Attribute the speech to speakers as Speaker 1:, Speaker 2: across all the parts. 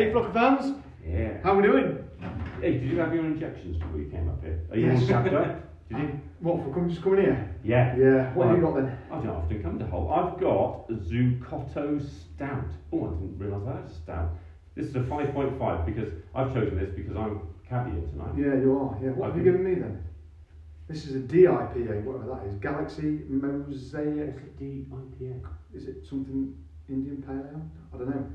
Speaker 1: Hey, flock of fans,
Speaker 2: Yeah.
Speaker 1: how are we doing?
Speaker 2: Hey, did you have your injections before you came up here? Are you
Speaker 1: Yes.
Speaker 2: all tapped up? Did you?
Speaker 1: What, for coming, just coming here?
Speaker 2: Yeah.
Speaker 1: Yeah, what have you got then?
Speaker 2: I don't often come to Hull. I've got a Zucotto Stout. Oh, I didn't realise that was a stout. This is a 5.5 because I've chosen this because I'm caviar tonight.
Speaker 1: Yeah, you are. Yeah, what have you given me then? This is a DIPA, whatever that is. Galaxy Mosaic.
Speaker 2: D-I-P-A.
Speaker 1: Is it something Indian Pale Ale? I don't know.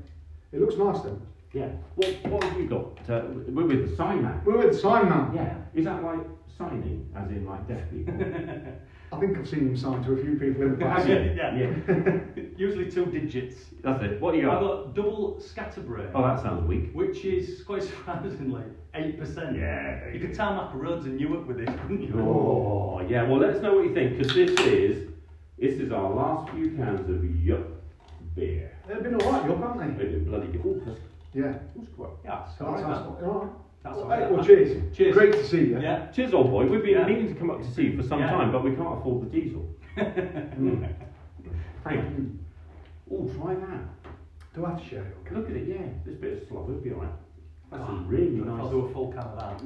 Speaker 1: It looks nice though.
Speaker 2: Yeah. What, what have you got? Uh, we're with the sign man.
Speaker 1: We're with Sign Man.
Speaker 2: Yeah. Is that like signing, as in like deaf people?
Speaker 1: I think I've seen him sign to a few people in the past.
Speaker 2: Have you?
Speaker 3: Yeah.
Speaker 2: Yeah.
Speaker 3: Usually two digits.
Speaker 2: That's it. What do you
Speaker 3: I've
Speaker 2: got?
Speaker 3: got double scatterbrain,
Speaker 2: Oh, that sounds weak.
Speaker 3: which is quite surprisingly 8%.
Speaker 2: Yeah.
Speaker 3: You could tarmac roads in Newark with this, couldn't you?
Speaker 2: Oh, yeah. Well, let us know what you think because this is this is our last few cans of Yup beer.
Speaker 1: They've been alright, Yup, haven't they?
Speaker 2: They've been bloody good. That's,
Speaker 1: Yeah.
Speaker 2: that's quite.
Speaker 3: Yeah,
Speaker 1: That's
Speaker 3: sorry,
Speaker 1: nice.
Speaker 3: man.
Speaker 1: Alright.
Speaker 3: That's
Speaker 1: Well,
Speaker 3: all right.
Speaker 1: well, cheers.
Speaker 3: Cheers.
Speaker 1: Great to see you.
Speaker 3: Yeah.
Speaker 2: Cheers, old boy. We've been
Speaker 3: Yeah.
Speaker 2: meaning to come up to see you for some
Speaker 3: Yeah.
Speaker 2: time, but we can't afford the diesel.
Speaker 1: Mm.
Speaker 2: Thank you.
Speaker 1: Mm.
Speaker 2: Oh, try that.
Speaker 1: Do I have to share it?
Speaker 2: Look at it. Yeah, this bit of slop will be alright. That's
Speaker 3: Oh,
Speaker 2: really nice.
Speaker 3: I'll do a full can of that.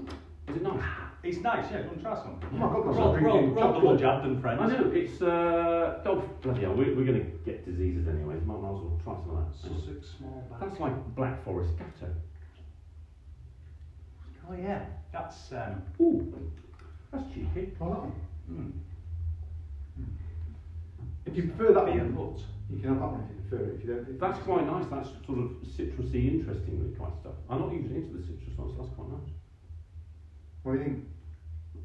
Speaker 2: Is it nice?
Speaker 3: It's nice, yeah, come and try some.
Speaker 1: Oh my God, that's
Speaker 3: We're all,
Speaker 1: like
Speaker 3: we're all,
Speaker 1: drinking
Speaker 3: we're double
Speaker 1: chocolate.
Speaker 3: jabbed and friends.
Speaker 2: I know. It's uh, oh bloody hell. We're, we're going to get diseases anyway. Might as well try some of that.
Speaker 3: Sussex small bag.
Speaker 2: That's like Black Forest Gatto.
Speaker 3: Oh yeah, that's um,
Speaker 2: Ooh, that's cheeky.
Speaker 1: Try that
Speaker 3: mm,
Speaker 1: If you prefer that
Speaker 3: beer
Speaker 1: one,
Speaker 3: hut.
Speaker 1: you can have that one if you prefer it. If you don't, if
Speaker 2: That's quite nice. That's sort of citrusy, interestingly kind of stuff. I'm not usually into the citrus ones. So that's quite nice.
Speaker 1: What do you think?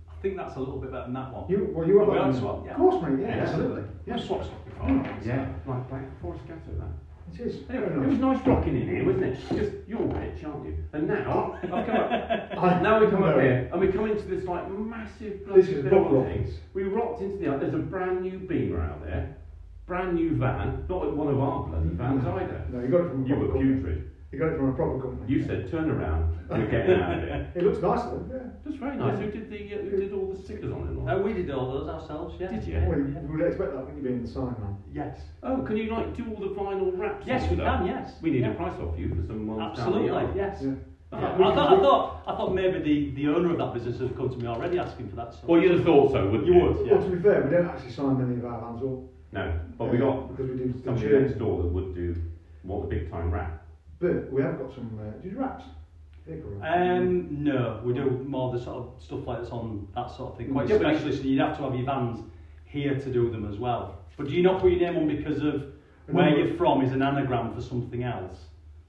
Speaker 3: I think that's a little bit better than that one.
Speaker 1: You, well, you have
Speaker 3: We
Speaker 1: that
Speaker 3: had
Speaker 1: one.
Speaker 3: swap, yeah.
Speaker 1: Of course, mate. Yeah,
Speaker 3: Yeah.
Speaker 1: absolutely.
Speaker 3: Yeah,
Speaker 1: swap
Speaker 3: swap stuff before.
Speaker 1: Mm.
Speaker 2: Yeah, like Black Forest scatter That.
Speaker 1: it is.
Speaker 2: Anyway,
Speaker 1: Very
Speaker 2: it was
Speaker 1: nice.
Speaker 2: nice rocking in here, wasn't it? Because you're rich, aren't you? And now I've come up.
Speaker 1: I-
Speaker 2: Now we come up here and we come into this like massive bloody
Speaker 1: This is
Speaker 2: building.
Speaker 1: Rockets.
Speaker 2: We rocked into the there's a brand new beamer out there, brand new van, not one of our bloody vans either.
Speaker 1: No, you got it from a
Speaker 2: You were putrid.
Speaker 1: You got it from a proper company.
Speaker 2: You said turn around, we're getting out of here.
Speaker 1: It looks nice though. Yeah.
Speaker 2: That's very nice. Who did the uh, who did all the stickers on it? and all that?
Speaker 3: we did all those ourselves, yeah.
Speaker 2: Did you?
Speaker 1: Well, you you would expect that when you're being the sign man.
Speaker 3: Yes.
Speaker 2: Oh, can you like do all the vinyl wraps?
Speaker 3: Yes, we
Speaker 2: stuff?
Speaker 3: can, yes.
Speaker 2: We need
Speaker 3: Yeah.
Speaker 2: a price off you for some ones down
Speaker 3: Absolutely,
Speaker 2: the
Speaker 3: yes.
Speaker 1: Yeah.
Speaker 2: Ah,
Speaker 3: Yeah, I, thought, I thought I thought maybe the, the owner of that business had come to me already asking for that. So.
Speaker 2: Well, you'd have thought so, wouldn't
Speaker 3: You
Speaker 2: you?
Speaker 3: would.
Speaker 1: Well, to be fair, we don't actually sign many of our vans up.
Speaker 2: No, but we
Speaker 1: uh,
Speaker 2: got
Speaker 1: because we do the
Speaker 2: somebody next door that would do what the big time wrap.
Speaker 1: But we have got some. Uh, do you do wraps?
Speaker 3: Um, no, we do more the sort of stuff like this on that sort of thing. Quite
Speaker 2: Yeah,
Speaker 3: specialist, and you'd have to have your vans here to do them as well. But do you not put your name on because of where you're from is an anagram for something else?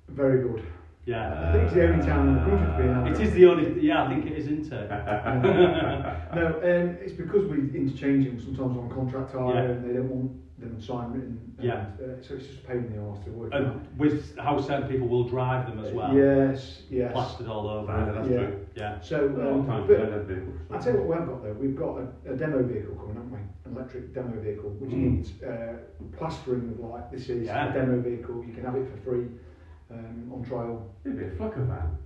Speaker 1: Very good.
Speaker 3: Yeah.
Speaker 1: I think it's the only town in the country to be an
Speaker 3: it is the only, yeah, I think it is, isn't it?
Speaker 1: no, um, it's because we interchange them sometimes on contract hire
Speaker 3: Yeah.
Speaker 1: and they don't want them signed written. And,
Speaker 3: Yeah.
Speaker 1: Uh, so it's just a pain in the arse to work
Speaker 3: And
Speaker 1: out.
Speaker 3: with how certain people will drive them as well.
Speaker 1: Yes, yes.
Speaker 3: Plastered all over.
Speaker 2: Yeah, that's
Speaker 1: Yeah.
Speaker 2: true.
Speaker 3: Yeah.
Speaker 1: So,
Speaker 2: A lot
Speaker 1: um,
Speaker 2: of times we
Speaker 1: but
Speaker 2: don't vehicles.
Speaker 1: I'll tell you what we have got though. We've got a, a demo vehicle coming, haven't we? An electric demo vehicle, which
Speaker 2: Mm.
Speaker 1: needs uh, plastering of like this is
Speaker 3: Yeah.
Speaker 1: a demo vehicle. You can have it for free um, on trial.
Speaker 2: It'd be a flucker van.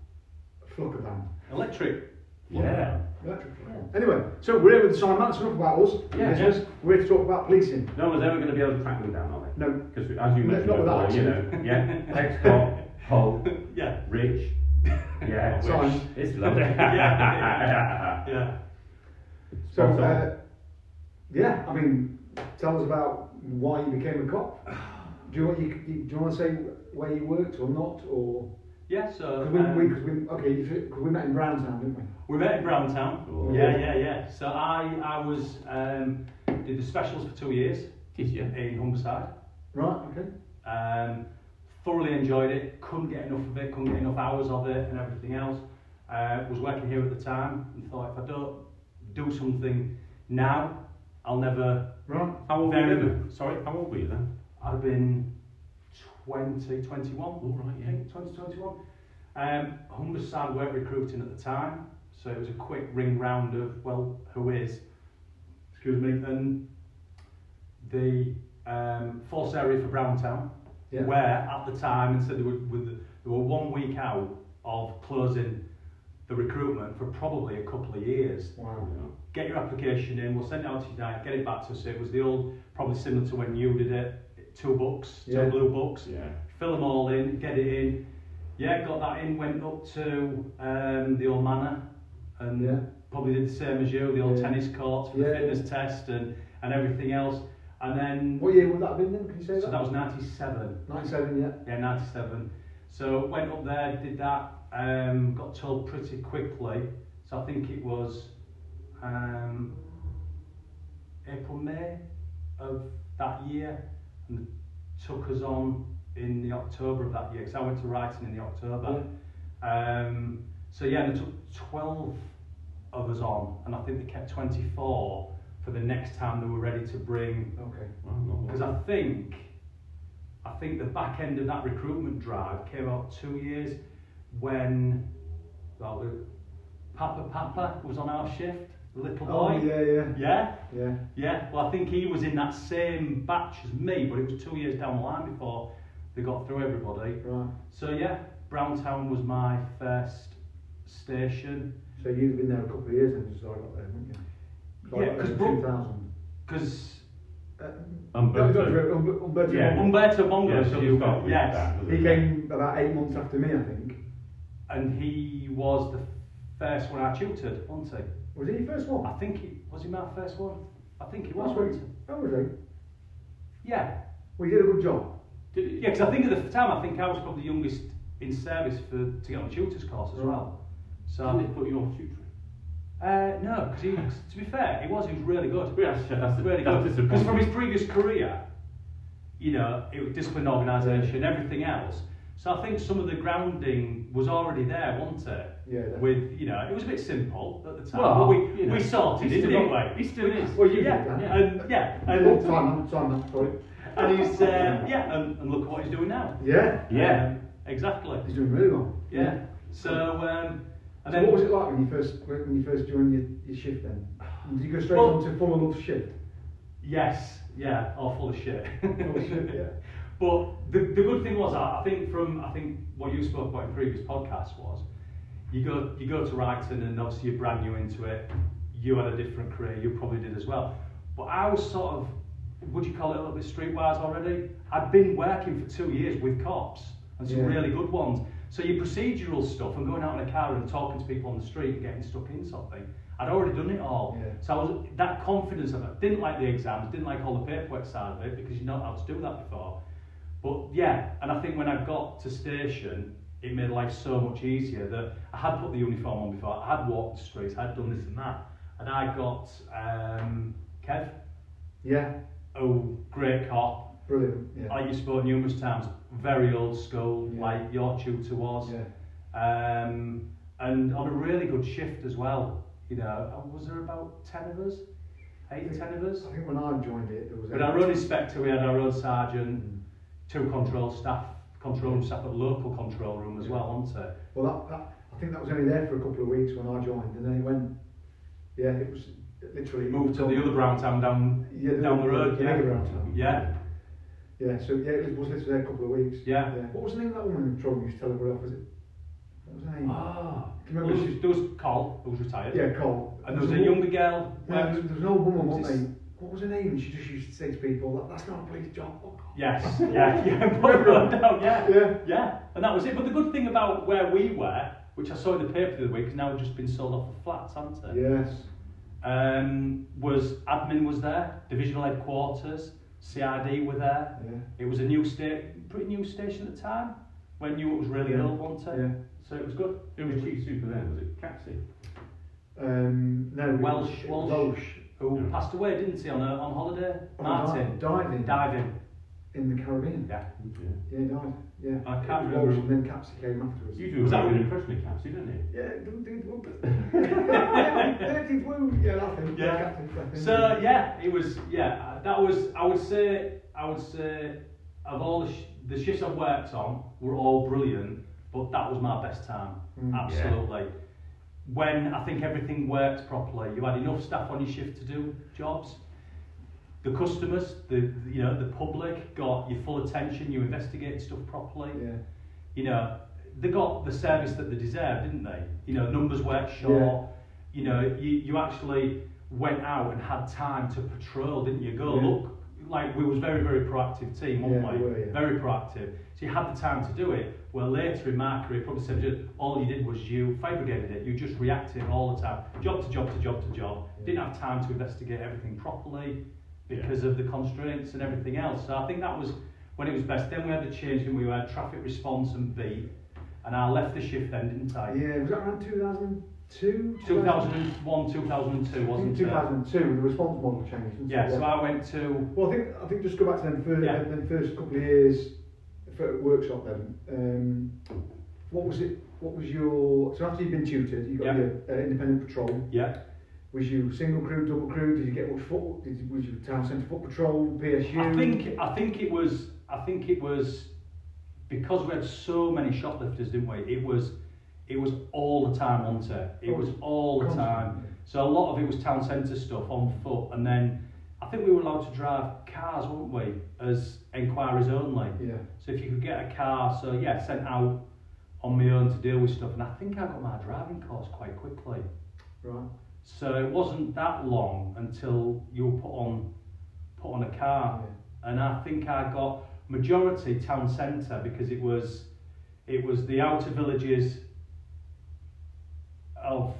Speaker 1: A Flucker van,
Speaker 3: Electric.
Speaker 2: Yeah.
Speaker 1: electric. Flucker. Anyway, so we're here with the sign man. That's enough about us.
Speaker 2: Yeah.
Speaker 1: Listeners. We're here to talk about policing.
Speaker 2: No one's ever going to be able to track them down, are they?
Speaker 1: No,
Speaker 2: Because as you
Speaker 1: No,
Speaker 2: mentioned
Speaker 1: not
Speaker 2: before, you know, yeah, X-Cop, Hull,
Speaker 3: Yeah.
Speaker 2: Rich, yeah,
Speaker 1: Sorry.
Speaker 2: Wish. It's lovely.
Speaker 3: yeah. Yeah.
Speaker 1: so
Speaker 2: Spot on.
Speaker 1: uh, yeah. I mean, tell us about why you became a cop. Do you want you, do you want to say where you worked or not or?
Speaker 3: Yeah, so
Speaker 1: Because we,
Speaker 3: um,
Speaker 1: we, we, okay, if it- 'cause we met in Brownstown, didn't we?
Speaker 3: we met in Browntown.
Speaker 2: Oh.
Speaker 3: Yeah, yeah, yeah. So I I was um, did the specials for two years
Speaker 2: Did you?
Speaker 3: in Humberside.
Speaker 1: Right, okay.
Speaker 3: Um, thoroughly enjoyed it. Couldn't get enough of it. Couldn't get enough hours of it and everything else. Uh, was working here at the time and thought if I don't do something now, I'll never.
Speaker 1: Right.
Speaker 2: How old were you then? Sorry, how old were you then?
Speaker 3: I'd have been 20, 21.
Speaker 2: All right, yeah.
Speaker 3: think 2021. Um, Humberside weren't recruiting at the time, so it was a quick ring round of well, who is? Excuse me, and the um, force area for Browntown,
Speaker 1: Yeah.
Speaker 3: where at the time, and said they were, they were one week out of closing the recruitment for probably a couple of years.
Speaker 1: Wow.
Speaker 3: Get your application in, we'll send it out to you tonight, get it back to us. It was the old, probably similar to when you did it, two books, two
Speaker 1: Yeah.
Speaker 3: blue books
Speaker 2: Yeah.
Speaker 3: fill them all in, get it in. Yeah, got that in, went up to um, the old manor and
Speaker 1: Yeah.
Speaker 3: probably did the same as you, the old
Speaker 1: Yeah.
Speaker 3: tennis courts for
Speaker 1: Yeah.
Speaker 3: the fitness test and, and everything else. And then,
Speaker 1: What year would that have been then? Can you say
Speaker 3: so
Speaker 1: that?
Speaker 3: that was 97.
Speaker 1: 97, yeah.
Speaker 3: Yeah, 97. So went up there, did that, um, got told pretty quickly. So I think it was um, April, May of that year, and took us on in the October of that year. Because I went to Ryton in the October. Um, so yeah, and they took 12 of us on, and I think they kept 24 for the next time they were ready to bring
Speaker 1: Okay.
Speaker 3: Because I think, I think the back end of that recruitment drive came out two years when, well, Papa Papa was on our shift, the little
Speaker 1: Oh,
Speaker 3: boy.
Speaker 1: yeah, yeah.
Speaker 3: Yeah,
Speaker 1: Yeah.
Speaker 3: yeah. Well, I think he was in that same batch as me, but it was two years down the line before they got through everybody.
Speaker 1: Right.
Speaker 3: So yeah, Browntown was my first station
Speaker 1: So you've been there a couple of years then, just so I got there, wouldn't you? So
Speaker 3: Yeah,
Speaker 1: because... there
Speaker 3: 'cause
Speaker 1: in
Speaker 3: Brook-
Speaker 1: 2000.
Speaker 3: because
Speaker 1: Uh,
Speaker 2: Umberto.
Speaker 1: Um- Umberto.
Speaker 2: Yeah.
Speaker 1: Mongo.
Speaker 3: Umberto Mongo,
Speaker 2: Yeah, so
Speaker 3: you-
Speaker 2: start with
Speaker 3: yes,
Speaker 2: that,
Speaker 1: He
Speaker 2: it?
Speaker 1: came about eight months after me, I think.
Speaker 3: and he was the first one I tutored, wasn't he?
Speaker 1: Was he your first one?
Speaker 3: I think he was he my first one. I think he was.
Speaker 1: That's what
Speaker 3: wasn't
Speaker 1: he- Oh, was he?
Speaker 3: he? Yeah,
Speaker 1: Well, he did a good job.
Speaker 2: Did
Speaker 3: yeah. Because I think at the time I think I was probably the youngest in service for to get on the tutors course as
Speaker 1: Right.
Speaker 3: well. So
Speaker 2: Did it put you off tutoring?
Speaker 3: uh, no, because to be fair, he was he was really good.
Speaker 2: Yeah, that's, that's,
Speaker 3: really
Speaker 2: that's
Speaker 3: good. Because from his previous career, you know, it was discipline organisation, everything else. So I think some of the grounding was already there, wasn't it?
Speaker 1: Yeah.
Speaker 3: With you know, it was a bit simple at the time,
Speaker 2: Well,
Speaker 3: but we,
Speaker 2: you know,
Speaker 3: we sorted it,
Speaker 2: still
Speaker 3: didn't
Speaker 2: got-
Speaker 3: we?
Speaker 2: he still is.
Speaker 1: Well, you
Speaker 3: yeah,
Speaker 1: that.
Speaker 3: yeah, and yeah,
Speaker 1: Oh,
Speaker 3: and,
Speaker 1: Simon, Simon, sorry.
Speaker 3: and he's uh, yeah, and, and look what he's doing now.
Speaker 1: Yeah.
Speaker 2: Yeah.
Speaker 3: Um, exactly.
Speaker 1: He's doing really well.
Speaker 3: Yeah. So um, and
Speaker 1: So
Speaker 3: then
Speaker 1: what was it like when you first when you first joined your, your shift then? Did you go straight
Speaker 3: Well-
Speaker 1: on to full love shift?
Speaker 3: Yes, yeah, all full of shit.
Speaker 1: Full of shit, yeah.
Speaker 3: But the, the good thing was, I I think from I think what you spoke about in previous podcasts was, you go you go to Ryton and obviously you're brand new into it. You had a different career, you probably did as well. But I was sort of, would you call it a little bit streetwise already? I'd been working for two years with cops and some
Speaker 1: Yeah.
Speaker 3: really good ones. So your procedural stuff and going out in a car and talking to people on the street and getting stuck in something, I'd already done it all.
Speaker 1: Yeah.
Speaker 3: So I was that confidence of it. Didn't like the exams, didn't like all the paperwork side of it because you know how to do that before. But yeah, and I think when I got to station, it made life so much easier that I had put the uniform on before, I had walked the streets, I had done this and that. And I got um, Kev,
Speaker 1: Yeah.
Speaker 3: oh, great cop,
Speaker 1: Brilliant. Yeah.
Speaker 3: like you spoke numerous times, very old school,
Speaker 1: Yeah.
Speaker 3: like your tutor was.
Speaker 1: yeah.
Speaker 3: Um, and on a really good shift as well. You know, uh, was there about 10 of us? Eight, 10 of us?
Speaker 1: I think when I joined it, there was.
Speaker 3: Had our own inspector, we had our own sergeant,
Speaker 1: Mm.
Speaker 3: two control staff, control room staff at local control room as well, wasn't it?
Speaker 1: Well, that, that I think that was only there for a couple of weeks when I joined, and then it went. Yeah, it was literally
Speaker 3: moved to the other brown town down
Speaker 1: yeah, the-
Speaker 3: down the road,
Speaker 1: the
Speaker 3: yeah.
Speaker 1: round town.
Speaker 3: Yeah,
Speaker 1: Yeah, so yeah, it was literally there a couple of weeks.
Speaker 3: Yeah. yeah.
Speaker 1: What was the name of that woman in trouble used to tell everybody off? Was it? What was her name?
Speaker 3: Ah,
Speaker 1: Can
Speaker 3: there
Speaker 1: you remember?
Speaker 3: was, there was Col, who was retired.
Speaker 1: yeah, Cole.
Speaker 3: And there was a younger girl.
Speaker 1: Yeah, there was, there was an old woman, wasn't there? What was her name? She just used to say to people, "That's not a police job." Oh, God.
Speaker 3: Yes, yeah, yeah, put down, yeah,
Speaker 1: Yeah.
Speaker 3: yeah, and that was it. But the good thing about where we were, which I saw in the paper the other week, because now it's just been sold off the flats, hasn't it?
Speaker 1: Yes.
Speaker 3: Um, was admin was there, divisional headquarters, CID were there.
Speaker 1: Yeah.
Speaker 3: It was a new state, pretty new station at the time. When you it was really
Speaker 1: Yeah.
Speaker 3: old, wasn't it?
Speaker 1: Yeah.
Speaker 3: So it was good.
Speaker 2: Who was chief super then? Was it Capsy?
Speaker 1: Um, no. it was-
Speaker 3: Welsh, Welsh, who
Speaker 2: Yeah.
Speaker 3: passed away, didn't he, on a, on holiday?
Speaker 1: Oh,
Speaker 3: Martin
Speaker 1: died, died in,
Speaker 3: in.
Speaker 1: in the Caribbean.
Speaker 3: Yeah.
Speaker 2: Yeah.
Speaker 1: Yeah, he died. Yeah.
Speaker 3: I can't
Speaker 1: It
Speaker 3: remember.
Speaker 1: And then Capsy came afterwards.
Speaker 2: You do
Speaker 3: Was that
Speaker 2: very
Speaker 3: really-
Speaker 2: impression of Capsy, don't you?
Speaker 1: Yeah, don't do it. Dirty woo. Yeah, that's him.
Speaker 3: Yeah.
Speaker 1: Captain
Speaker 3: So yeah, it was yeah. That was I would say I would say of all the, sh- the shifts I've worked on were all brilliant, but that was my best time.
Speaker 1: Mm.
Speaker 3: Absolutely. When I think everything worked properly, you had enough staff on your shift to do jobs. The customers, the you know the public got your full attention. You investigated stuff properly.
Speaker 1: Yeah.
Speaker 3: You know they got the service that they deserved, didn't they? You know numbers weren't short.
Speaker 1: Yeah.
Speaker 3: You know you, you actually went out and had time to patrol, didn't you? Go
Speaker 1: Yeah.
Speaker 3: look like we was very very proactive team, weren't
Speaker 1: Yeah,
Speaker 3: we?
Speaker 1: we were, yeah.
Speaker 3: Very proactive. So you had the time to do it. Well, later in my career, probably said all you did was you fabricated it. You just reacted all the time, job to job to job to job. Didn't have time to investigate everything properly because of the constraints and everything else. So I think that was when it was best. Then we had the change and we had traffic response and beat. And I left the shift then, didn't I?
Speaker 1: Yeah, was that around 2002?
Speaker 3: 2001, 2002, wasn't it?
Speaker 1: 2002, the response model changed.
Speaker 3: Yeah, so I went to
Speaker 1: Well, I think I think just go back to them first,
Speaker 3: Yeah.
Speaker 1: them first couple of years for workshop then. Um, what was it? What was your so after you'd been tutored, you got
Speaker 3: Yeah.
Speaker 1: your uh, independent patrol.
Speaker 3: yeah.
Speaker 1: Was you single crew, double crew? Did you get much foot? Did was you town centre foot patrol, PSU?
Speaker 3: I think I think it was I think it was because we had so many shoplifters, didn't we? It was it was all the time, wasn't it? It was all the time. So a lot of it was town centre stuff on foot, and then I think we were allowed to drive cars, weren't we, as enquiries only.
Speaker 1: Yeah.
Speaker 3: So if you could get a car, so yeah, sent out on my own to deal with stuff, and I think I got my driving course quite quickly.
Speaker 1: Right.
Speaker 3: So it wasn't that long until you were put on put on a car, and I think I got majority town centre because it was it was the outer villages of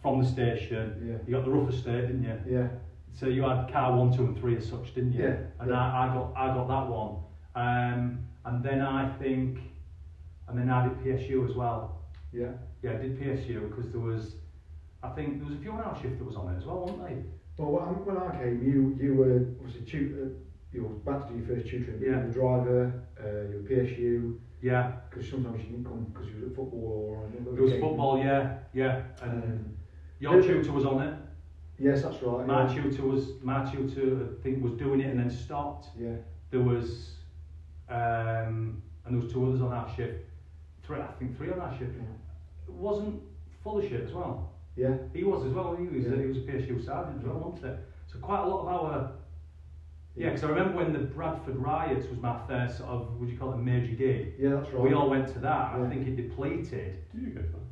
Speaker 3: from the station.
Speaker 1: Yeah.
Speaker 3: You got the rough estate, didn't you?
Speaker 1: Yeah.
Speaker 3: So you had car one, two, and three as such, didn't you?
Speaker 1: Yeah,
Speaker 3: And
Speaker 1: yeah.
Speaker 3: I, I got I got that one, um, and then I think, and then I did PSU as well.
Speaker 1: Yeah.
Speaker 3: Yeah, I did PSU because there was, I think there was a few hour shift that was on it as well, wasn't they?
Speaker 1: Well, when when I came, you you were obviously tutor. You were about to do your first tutoring. but You
Speaker 3: Yeah.
Speaker 1: were the driver. Uh, you were PSU.
Speaker 3: Yeah,
Speaker 1: Because sometimes you didn't come because you was at football or another
Speaker 3: there was
Speaker 1: game.
Speaker 3: football. Yeah, yeah, and
Speaker 1: Um,
Speaker 3: your tutor was on it.
Speaker 1: Yes, that's right.
Speaker 3: My
Speaker 1: yeah.
Speaker 3: tutor was my tutor. I think was doing it and then stopped.
Speaker 1: Yeah.
Speaker 3: There was, um, and there was two others on our shift. Three, I think three on our shift. It wasn't full of shit as well.
Speaker 1: Yeah.
Speaker 3: He was as well. He was,
Speaker 1: Yeah.
Speaker 3: he was a PSU sergeant as well, wasn't it? So quite a lot of our. Yeah, because I remember when the Bradford riots was my first sort of, would you call it a major gig?
Speaker 1: Yeah, that's right.
Speaker 3: We all went to that.
Speaker 1: Yeah.
Speaker 3: I think it depleted.
Speaker 2: Did you go for that?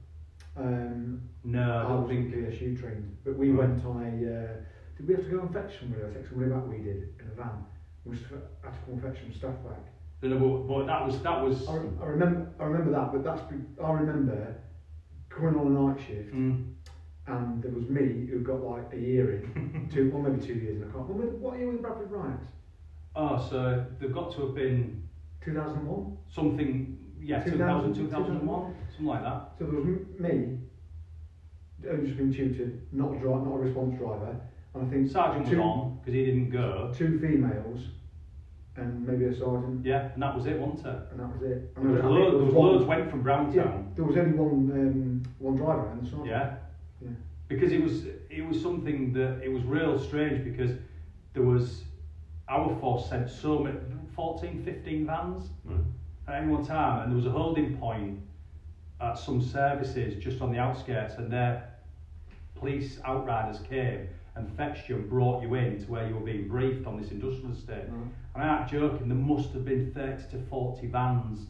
Speaker 1: Um,
Speaker 3: No, I
Speaker 1: I was
Speaker 3: think.
Speaker 1: PSU trained, but we
Speaker 3: Right.
Speaker 1: went on a. Uh, did we have to go and fetch somebody? I think somebody back we did in a van. We just had to come and fetch some stuff back.
Speaker 3: No, but, but that was that was.
Speaker 1: I, I remember. I remember that, but that's. I remember coming on a night shift,
Speaker 3: Mm.
Speaker 1: and there was me who got like a year in, two, or maybe two years, and I can't. What, what year was the Bradford riots?
Speaker 3: Oh, so they've got to have been
Speaker 1: Two thousand one.
Speaker 3: something. Yeah,
Speaker 1: 2000,
Speaker 3: 2000, 2001, something like that.
Speaker 1: So there was m- me, who's just been tutored, not a driver, not a response driver, and I think
Speaker 3: Sergeant was on because he didn't go.
Speaker 1: two females, and maybe a sergeant,
Speaker 3: Yeah, and that was it, wasn't it?
Speaker 1: and that was it.
Speaker 3: There was,
Speaker 1: I think
Speaker 3: loads, there was
Speaker 1: one-
Speaker 3: loads went from Browntown.
Speaker 1: Yeah, there was only one um, one driver and the sergeant.
Speaker 3: Yeah.
Speaker 1: Yeah.
Speaker 3: Because it was it was something that it was real strange because there was our force sent so many 14, 15 vans
Speaker 2: Right.
Speaker 3: at any one time and there was a holding point at some services just on the outskirts and their police outriders came and fetched you and brought you in to where you were being briefed on this industrial estate.
Speaker 1: Right.
Speaker 3: And I'm not joking, there must have been 30 to 40 vans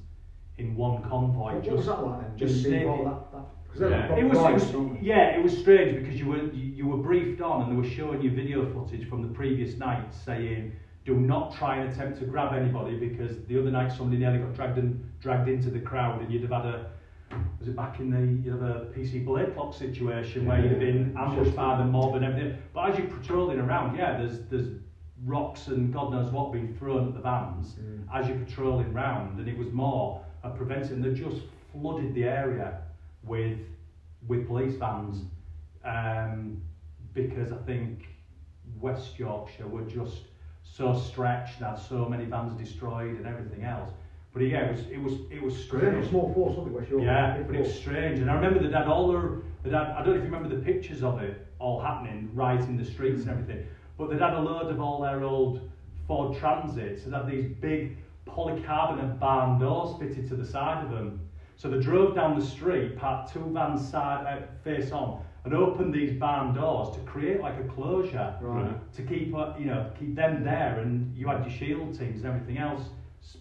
Speaker 3: in one convoy.
Speaker 1: What,
Speaker 3: just
Speaker 1: what was that like then?
Speaker 3: just
Speaker 1: Being part
Speaker 3: sneaking-
Speaker 1: of that, that,
Speaker 2: Yeah.
Speaker 3: it was, it was yeah, it was strange because you were you, you were briefed on and they were showing you video footage from the previous night saying do not try and attempt to grab anybody because the other night somebody nearly got dragged and dragged into the crowd and you'd have had a was it back in the you'd have a PC Blakelock situation where you'd have been ambushed by the mob and everything. But as you're patrolling around, yeah, there's there's rocks and God knows what being thrown at the vans
Speaker 1: Mm.
Speaker 3: as you're patrolling round, and it was more a preventing. They just flooded the area with with police vans um, because I think West Yorkshire were just so stretched and had so many vans destroyed and everything else. But yeah, it was it was it was
Speaker 1: Because they're a
Speaker 3: strange.
Speaker 1: small force, aren't they, West Yorkshire?
Speaker 3: Yeah, but it was strange. And I remember that had all their, that had, I don't know if you remember the pictures of it all happening right in the streets and everything, but they'd had a load of all their old Ford Transits and had these big polycarbonate barn doors fitted to the side of them. So they drove down the street, parked two vans side uh, face on, and opened these barn doors to create like a closure
Speaker 1: Right.
Speaker 3: to keep uh, you know keep them there, and you had your shield teams and everything else.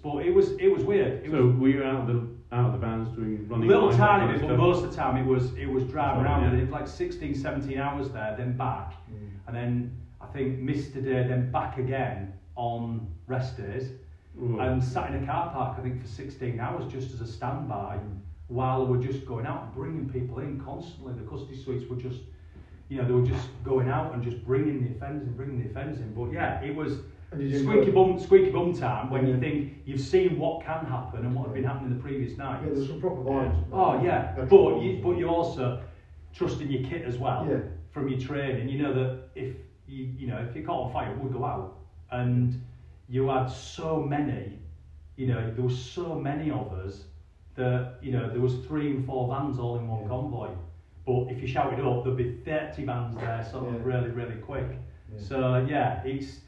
Speaker 3: But it was it was weird. It
Speaker 2: So
Speaker 3: was
Speaker 2: were you out of the out of the vans doing running?
Speaker 3: little tiny bit, but
Speaker 2: stuff?
Speaker 3: most of the time it was it was driving
Speaker 2: Sorry,
Speaker 3: around.
Speaker 2: yeah.
Speaker 3: And it was like 16, 17 hours there, then back,
Speaker 1: Mm.
Speaker 3: and then I think missed a day, then back again on rest days
Speaker 2: Ooh.
Speaker 3: and sat in a car park, I think, for 16 hours just as a standby while we were just going out and bringing people in constantly. The custody suites were just, you know, they were just going out and just bringing the offenders and bringing the offenders in. But yeah, it was
Speaker 1: And did you
Speaker 3: squeaky bum, squeaky bum time when you think you've seen what can happen and what had been happening the previous night.
Speaker 1: Yeah, there's some proper violence.
Speaker 3: Oh yeah, but you, but you also trust in your kit as well
Speaker 1: Yeah.
Speaker 3: from your training. You know that if you you know if you caught on fire, it would go out, and you had so many. You know there was so many of us that you know there was three and four vans all in one
Speaker 1: Yeah.
Speaker 3: convoy. But if you shouted up, there'd be thirty vans there, sort of really really quick.
Speaker 1: Yeah.
Speaker 3: So yeah, it's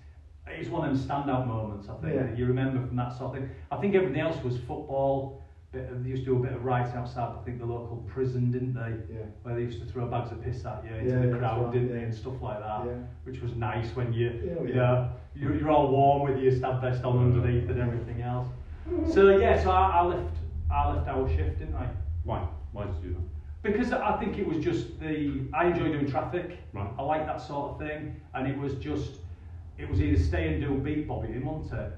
Speaker 3: it's one of them standout moments I think
Speaker 1: Yeah.
Speaker 3: that you remember from that sort of thing. I think everything else was football. Bit of, they used to do a bit of rioting outside. I think the local prison, didn't they?
Speaker 1: Yeah.
Speaker 3: Where they used to throw bags of piss at you into
Speaker 1: Yeah,
Speaker 3: the
Speaker 1: that's
Speaker 3: crowd,
Speaker 1: right,
Speaker 3: didn't
Speaker 1: yeah.
Speaker 3: they, and stuff like that.
Speaker 1: Yeah.
Speaker 3: Which was nice when you,
Speaker 1: Yeah, oh,
Speaker 3: you
Speaker 1: yeah.
Speaker 3: know, you're, you're all warm with your stab vest on underneath and everything else. So yeah, so I, I left, I left our shift, didn't I?
Speaker 2: Why? Why did you do that?
Speaker 3: Because I think it was just the I enjoy doing traffic.
Speaker 2: Right.
Speaker 3: I like that sort of thing, and it was just it was either stay and do a beat bobbing, wasn't it,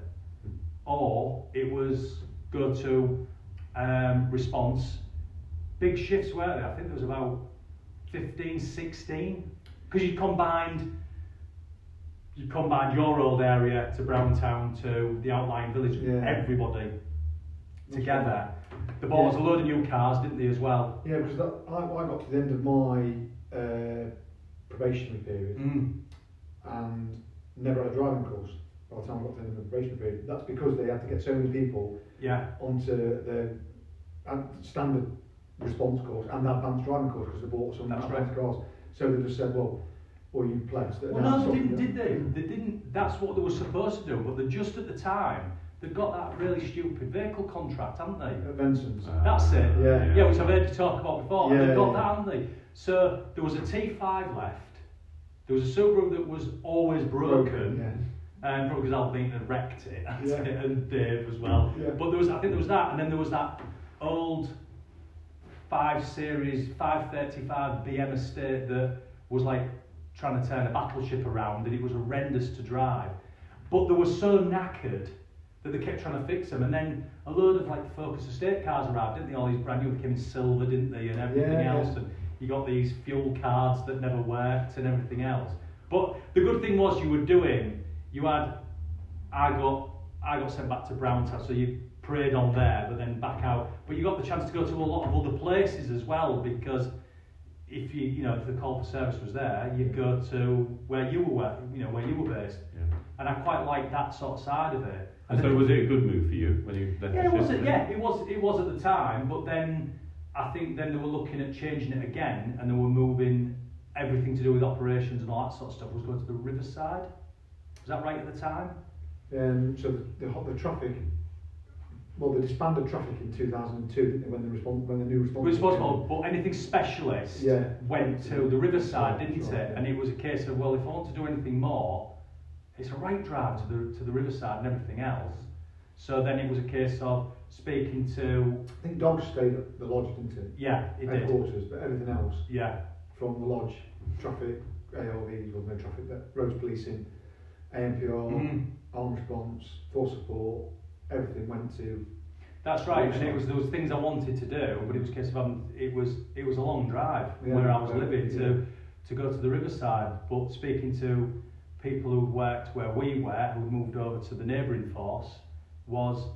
Speaker 3: or it was go to um, response. Big shifts were there. I think there was about 15, 16, because you combined you combined your old area to Browntown to the outlying village.
Speaker 1: Yeah.
Speaker 3: Everybody together. The bought us a load of new cars, didn't they, as well?
Speaker 1: Yeah, because that, I, I got to the end of my uh, probationary period
Speaker 3: Mm.
Speaker 1: and never had a driving course by the time I got to the end of the probationary period. That's because they had to get so many people
Speaker 3: Yeah.
Speaker 1: onto the standard response course and that advanced driving course because they bought some
Speaker 3: That's
Speaker 1: advanced cars. So they just said, well, or you pledge that.
Speaker 3: Well, no, they didn't, did they? They didn't. That's what they were supposed to do, but they just at the time they got that really stupid vehicle contract, haven't they?
Speaker 1: At Benson's.
Speaker 2: Uh,
Speaker 3: That's it.
Speaker 1: Yeah.
Speaker 3: Yeah, which I've heard you talk about before.
Speaker 1: Yeah,
Speaker 3: they've got
Speaker 1: yeah.
Speaker 3: that, haven't they? So there was a T5 left. There was a Subaru that was always broken.
Speaker 1: Yeah.
Speaker 3: Um, probably because Alvin had wrecked it,
Speaker 1: Yeah.
Speaker 3: and Dave as well.
Speaker 1: Yeah.
Speaker 3: But there was, I think there was that, and then there was that old five series 535 BM estate that was like trying to turn a battleship around, and it was horrendous to drive. But they were so knackered that they kept trying to fix them, and then a load of like Focus estate cars arrived, didn't they? All these brand new became in silver, didn't they, and everything
Speaker 1: Yeah,
Speaker 3: else, and you got these fuel cards that never worked and everything else. But the good thing was you were doing, you had, I got, I got sent back to Browntown, so you prayed on there, but then back out. But you got the chance to go to a lot of other places as well because if you, you know, if the call for service was there, you'd go to where you were, you know, where you were based.
Speaker 2: Yeah.
Speaker 3: And I quite like that sort of side of it.
Speaker 2: And so was it a good move for you when you left
Speaker 3: Yeah,
Speaker 2: the
Speaker 3: it was. Yeah, it was. It was at the time, but then I think then they were looking at changing it again, and they were moving everything to do with operations and all that sort of stuff was going to the Riverside. Was that right at the time?
Speaker 1: Um, so the, the, the traffic, well, they disbanded traffic in 2002 didn't they, when the response, when the new response.
Speaker 3: Responsible, but anything specialist
Speaker 1: Yeah.
Speaker 3: went to the Riverside, didn't it?
Speaker 1: yeah.
Speaker 3: And it was a case of well, if I want to do anything more, it's a right drive to the to the Riverside and everything else. So then it was a case of speaking to
Speaker 1: I think Dogs stayed at the lodge, didn't it?
Speaker 3: yeah, it did.
Speaker 1: Headquarters, but everything else
Speaker 3: Yeah,
Speaker 1: from the lodge, traffic, ALVs, or no traffic, but roads policing, ANPR,
Speaker 3: Mhm.
Speaker 1: armed response, force support, everything went to.
Speaker 3: That's right, and it was there was things I wanted to do, but it was a case of um, it was it was a long drive
Speaker 1: Yeah,
Speaker 3: where I was living
Speaker 1: yeah.
Speaker 3: to to go to the riverside. But speaking to people who'd worked where we were, who'd moved over to the neighbouring force, was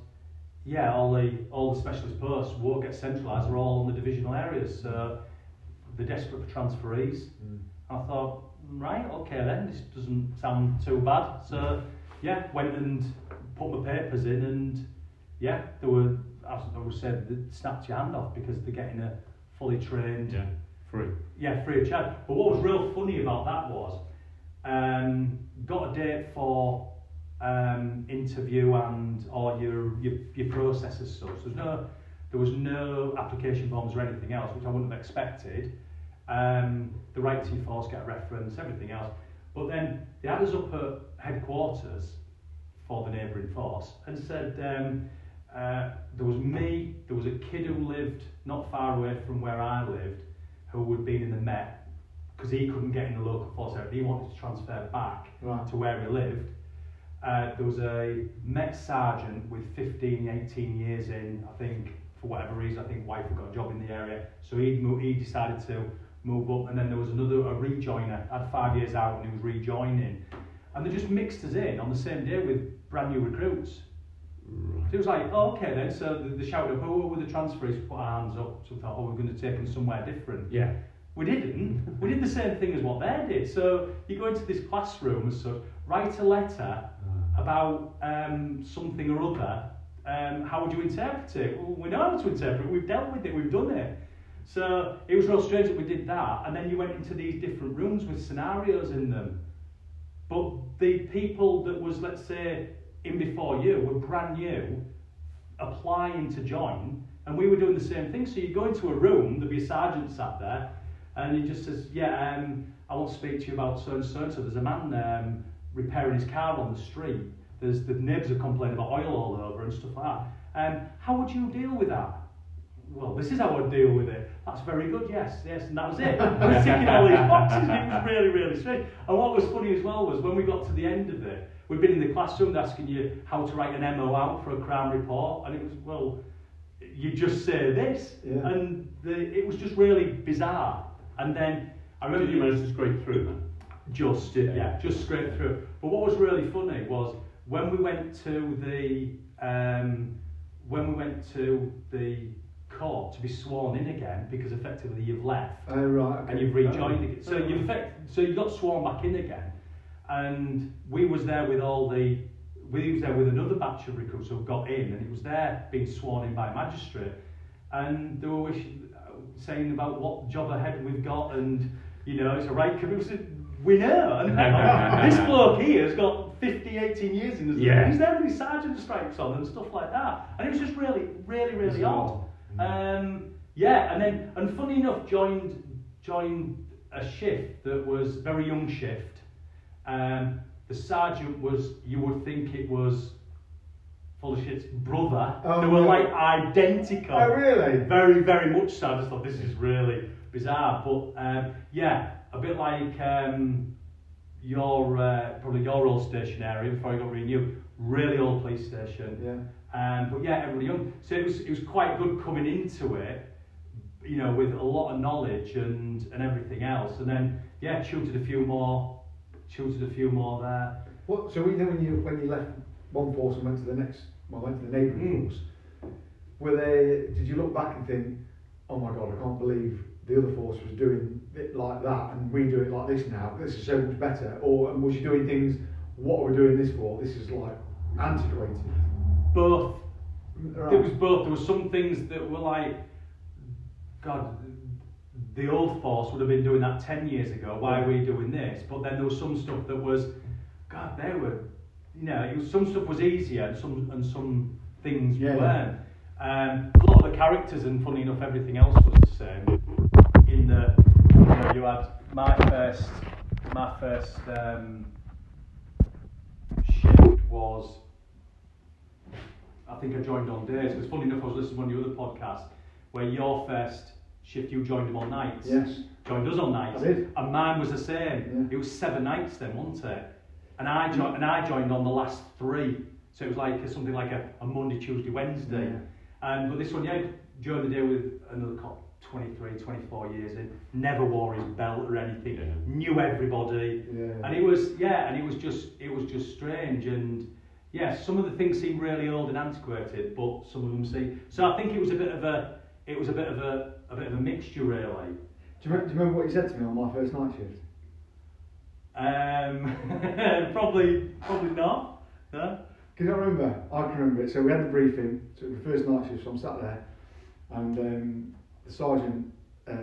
Speaker 3: yeah, all the all the specialist posts won't get centralised; they're all in the divisional areas. So they're desperate for transferees. I thought, right, okay then, this doesn't sound too bad. So, yeah, went and put my papers in, and yeah, there were, as I was said, they snapped your hand off because they're getting a fully trained,
Speaker 2: Yeah, free.
Speaker 3: yeah, free of charge. But what was real funny about that was, um, got a date for um, interview and all your your, your process as such. There's no, there was no application forms or anything else, which I wouldn't have expected. Um, the right to force get a reference, everything else. But then they had us up at headquarters for the neighbouring force and said um, uh, there was me, there was a kid who lived not far away from where I lived, who had been in the Met because he couldn't get in the local force area. He wanted to transfer back
Speaker 1: Right.
Speaker 3: to where he lived. Uh, there was a Met sergeant with 15, 18 years in, I think, for whatever reason, I think wife had got a job in the area, so he he decided to move up, and then there was another a rejoiner, had five years out, and he was rejoining, and they just mixed us in on the same day with brand new recruits.
Speaker 2: Right.
Speaker 3: So it was like, oh, okay then, so they, they shouted up, oh, with the transfers, put our hands up, so we thought, oh, we're going to take them somewhere different.
Speaker 2: Yeah.
Speaker 3: We didn't. We did the same thing as what they did. So you go into this classroom and such, write a letter about um, something or other. Um, how would you interpret it? Well, we know how to interpret it. We've dealt with it. We've done it. So it was real strange that we did that, and then you went into these different rooms with scenarios in them. But the people that was, let's say, in before you were brand new, applying to join, and we were doing the same thing. So you go into a room, there'd be a sergeant sat there, and he just says, "Yeah, um, I want to speak to you about so and so so. There's a man um, repairing his car on the street. There's the neighbours are complaining about oil all over and stuff like that. Um, how would you deal with that?" Well, this is how I'd deal with it. That's very good, yes, yes, and that was it. I was ticking all these boxes, and it was really, really strange. And what was funny as well was when we got to the end of it, we'd been in the classroom asking you how to write an MO out for a crime report, and it was, well, you just say this,
Speaker 1: Yeah.
Speaker 3: and the, it was just really bizarre. And then I remember
Speaker 2: Did you managed to scrape through then?
Speaker 3: Just yeah. yeah, just straight through. But what was really funny was when we went to the um, when we went to the court to be sworn in again because effectively you've left
Speaker 1: Oh, right. Okay.
Speaker 3: and you've rejoined again. So you effect, so you got sworn back in again, and we was there with all the we was there with another batch of recruits who got in, and it was there being sworn in by a magistrate, and they were wish, saying about what job ahead we've got, and you know it's a right committee. We know, this bloke here has got 50, 18 years in. the
Speaker 2: Yeah.
Speaker 3: He's there with his sergeant stripes on and stuff like that, and it was just really, really, really odd. Um, yeah, and then and funny enough, joined joined a shift that was very young shift. Um, the sergeant was you would think it was full of shit's brother.
Speaker 1: Oh,
Speaker 3: they were
Speaker 1: no.
Speaker 3: like identical.
Speaker 1: Oh, really?
Speaker 3: Very, very much so. I just thought this is really bizarre. But um, yeah, a bit like um, your uh, probably your old station area before I got renewed. Really old police station.
Speaker 1: Yeah.
Speaker 3: Um, but yeah, everybody young. So it was it was quite good coming into it, you know, with a lot of knowledge and and everything else. And then yeah, tutored a few more, tutored a few more there.
Speaker 1: What? So you know when you when you left one force and went to the next, well, went to the neighbouring
Speaker 3: Mm.
Speaker 1: force. Were they? Did you look back and think, oh my god, I can't believe the other force was doing it like that, and we do it like this now. This is so much better. Or and was she doing things? What are we doing this for? This is like antiquated.
Speaker 3: Both
Speaker 1: Right.
Speaker 3: There was both. There were some things that were like, God, the old force would have been doing that ten years ago. Why are we doing this? But then there was some stuff that was, God, they were, you know, it was, some stuff was easier and some and some things
Speaker 1: yeah.
Speaker 3: weren't. Um, a lot of the characters and funny enough, everything else was the same. In the, you know, you had my first, my first um, shift was. I think I joined on days. because funny enough, I was listening to one of your other podcasts where your first shift you joined them on nights.
Speaker 1: Yes.
Speaker 3: Joined us on nights.
Speaker 1: I did.
Speaker 3: And mine was the same.
Speaker 1: Yeah.
Speaker 3: It was seven nights then, wasn't it? And I joined and I joined on the last three. So it was like a, something like a, a Monday, Tuesday, Wednesday.
Speaker 1: Yeah.
Speaker 3: And but this one, yeah, during the day with another cop, 23, 24 years in, never wore his belt or anything,
Speaker 2: Yeah.
Speaker 3: knew everybody.
Speaker 1: Yeah.
Speaker 3: And it was yeah, and it was just it was just strange and yeah, some of the things seem really old and antiquated, but some of them seem so I think it was a bit of a it was a bit of a a bit of a mixture really.
Speaker 1: Do you, remember, do you remember what you said to me on my first night shift?
Speaker 3: Um, probably probably not. No?
Speaker 1: Because I remember, I can remember it. So we had the briefing, so it was the first night shift, so I'm sat there, and um, the sergeant uh,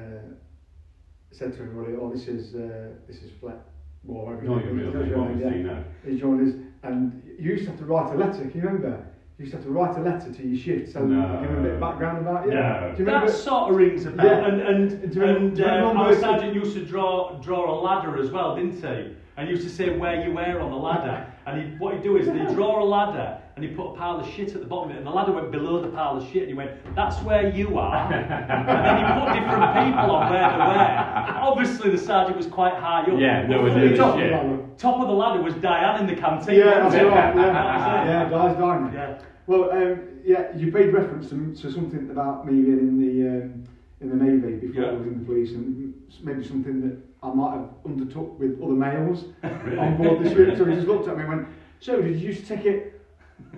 Speaker 1: said to everybody, "Oh, this is uh, this is flat." Well, whatever
Speaker 2: Not
Speaker 1: it won't
Speaker 2: name,
Speaker 1: your name,
Speaker 2: obviously,
Speaker 1: yeah.
Speaker 2: no.
Speaker 1: He joined us, and you used to have to write a letter. Can you remember? You used to have to write a letter to your shift, so
Speaker 2: No.
Speaker 1: give them a bit of background about it.
Speaker 2: No.
Speaker 1: Do you remember?
Speaker 3: That sort of rings a bell.
Speaker 1: Yeah.
Speaker 3: And and,
Speaker 1: Do you
Speaker 3: and
Speaker 1: you remember
Speaker 3: uh, our sergeant used to draw draw a ladder as well, didn't he? And he used to say where you were on the ladder. And he, what he'd do is he'd draw a ladder and he put a pile of shit at the bottom of it, and the ladder went below the pile of shit, and he went, "That's where you are." and then he put different people on where they were. Obviously, the sergeant was quite high up.
Speaker 2: Yeah, no
Speaker 3: But
Speaker 2: one
Speaker 3: from
Speaker 2: knew
Speaker 3: the
Speaker 2: the
Speaker 3: top,
Speaker 2: shit.
Speaker 3: top of the ladder was Diane in the canteen.
Speaker 1: Yeah, that's right. Yeah,
Speaker 3: That it.
Speaker 1: yeah, guys, diner.
Speaker 3: Yeah.
Speaker 1: Well, um, yeah, you made reference to, to something about me being in the um, in the navy before
Speaker 3: Yeah.
Speaker 1: I was in the police, and maybe something that I might have undertook with other males
Speaker 2: Really?
Speaker 1: on board the ship. So he just looked at me and went, "So did you used to take it?"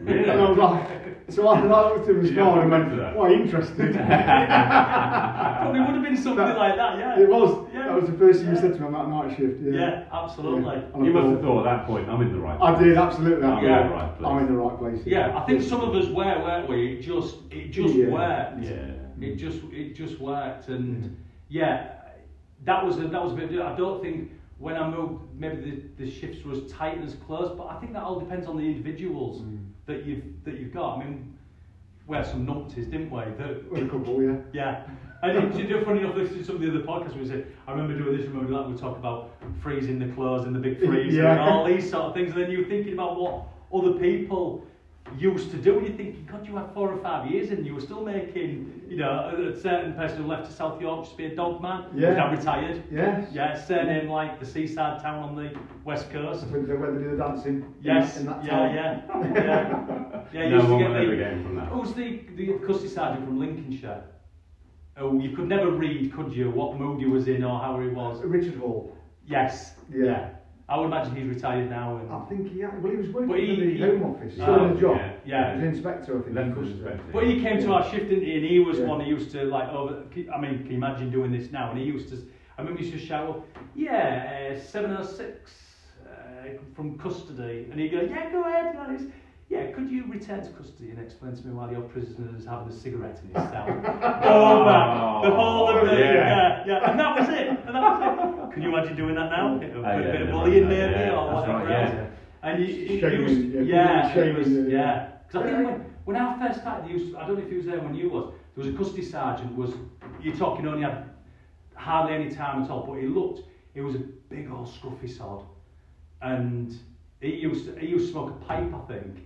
Speaker 2: Really?
Speaker 1: And I was like, "So I looked at him and
Speaker 2: Did you have
Speaker 1: smiled and
Speaker 2: to
Speaker 1: went,
Speaker 2: answer that?
Speaker 1: "Why interested?"
Speaker 3: Probably would have been something
Speaker 1: That-
Speaker 3: like that, yeah.
Speaker 1: It was.
Speaker 3: Yeah.
Speaker 1: That was the first thing you said to me on that night shift. Yeah.
Speaker 3: Yeah, absolutely.
Speaker 1: Yeah. On a
Speaker 2: You must have thought at that point, I'm in the right
Speaker 1: I did absolutely.
Speaker 2: I'm
Speaker 3: Yeah.
Speaker 2: in the right place.
Speaker 1: I'm in the right place.
Speaker 3: Yeah, I think some of us were, weren't we? It just, it just
Speaker 1: Yeah.
Speaker 3: worked.
Speaker 2: Yeah.
Speaker 3: It just, it just worked, and yeah, that was a, that was a bit. I don't think when I moved, maybe the, the shifts were as tight and as close, but I think that all depends on the individuals
Speaker 1: Mm.
Speaker 3: That you've that you've got. I mean, we had some numpties, didn't we? That,
Speaker 1: a couple, yeah.
Speaker 3: yeah. And it's it's funny enough, listening to some of the other podcasts, we said, I remember doing this, remember that, we talk about freezing the clothes in the big freezer
Speaker 1: Yeah.
Speaker 3: and all these sort of things. And then you're thinking about what other people used to do, and you're thinking, God, you had four or five years and you were still making, you know, a, a certain person who left to South York to be a dog man,
Speaker 1: Yeah.
Speaker 3: who's now retired.
Speaker 1: Yes.
Speaker 3: Yeah, surname like the seaside town on the west coast.
Speaker 1: When they, when they do the dancing.
Speaker 3: Yes,
Speaker 1: In that
Speaker 3: yeah,
Speaker 1: town.
Speaker 3: yeah, yeah. Yeah, you
Speaker 2: no
Speaker 3: used to
Speaker 2: one
Speaker 3: get
Speaker 2: will
Speaker 3: the-
Speaker 2: ever get from that.
Speaker 3: Who's the, the custody sergeant from Lincolnshire? Oh, you could never read, could you, what mood he was in or how he was?
Speaker 1: Richard Hall.
Speaker 3: Yes.
Speaker 1: Yeah.
Speaker 3: I would imagine he's retired now. And,
Speaker 1: I think he had, well, he was working
Speaker 3: But he-
Speaker 1: for the
Speaker 3: he-
Speaker 1: Home Office.
Speaker 3: Oh,
Speaker 1: Still in the job.
Speaker 2: yeah,
Speaker 3: yeah.
Speaker 1: He was an inspector, I think.
Speaker 2: Left
Speaker 1: in custody.
Speaker 2: inspector.
Speaker 3: but he came to our shift, didn't he? And he was
Speaker 1: Yeah.
Speaker 3: one who used to like over. I mean, can you imagine doing this now? And he used to. I remember he used to shout, "Yeah, uh, 706 uh, from custody," and he'd go, "Yeah, go ahead, guys." Yeah, could you return to custody and explain to me why your prisoner is having a cigarette in his cell? Over the whole of the
Speaker 2: Yeah.
Speaker 3: yeah. yeah, and that was it. And that was it. Can you imagine doing that now? A bit,
Speaker 2: Oh, yeah,
Speaker 3: bit of bullying,
Speaker 2: mind
Speaker 3: maybe,
Speaker 2: yeah,
Speaker 3: or
Speaker 2: that's
Speaker 3: whatever
Speaker 2: right, yeah.
Speaker 3: And you, you,
Speaker 1: Shaming,
Speaker 3: used,
Speaker 1: yeah,
Speaker 3: yeah,
Speaker 1: shaming,
Speaker 3: was,
Speaker 1: yeah.
Speaker 3: yeah. Because I think when, when I first started, there was, I don't know if he was there when you was. There was a custody sergeant. Was you're talking only had hardly any time at all, but he looked. He was a big old scruffy sod, and he used to, he used to smoke a pipe, I think.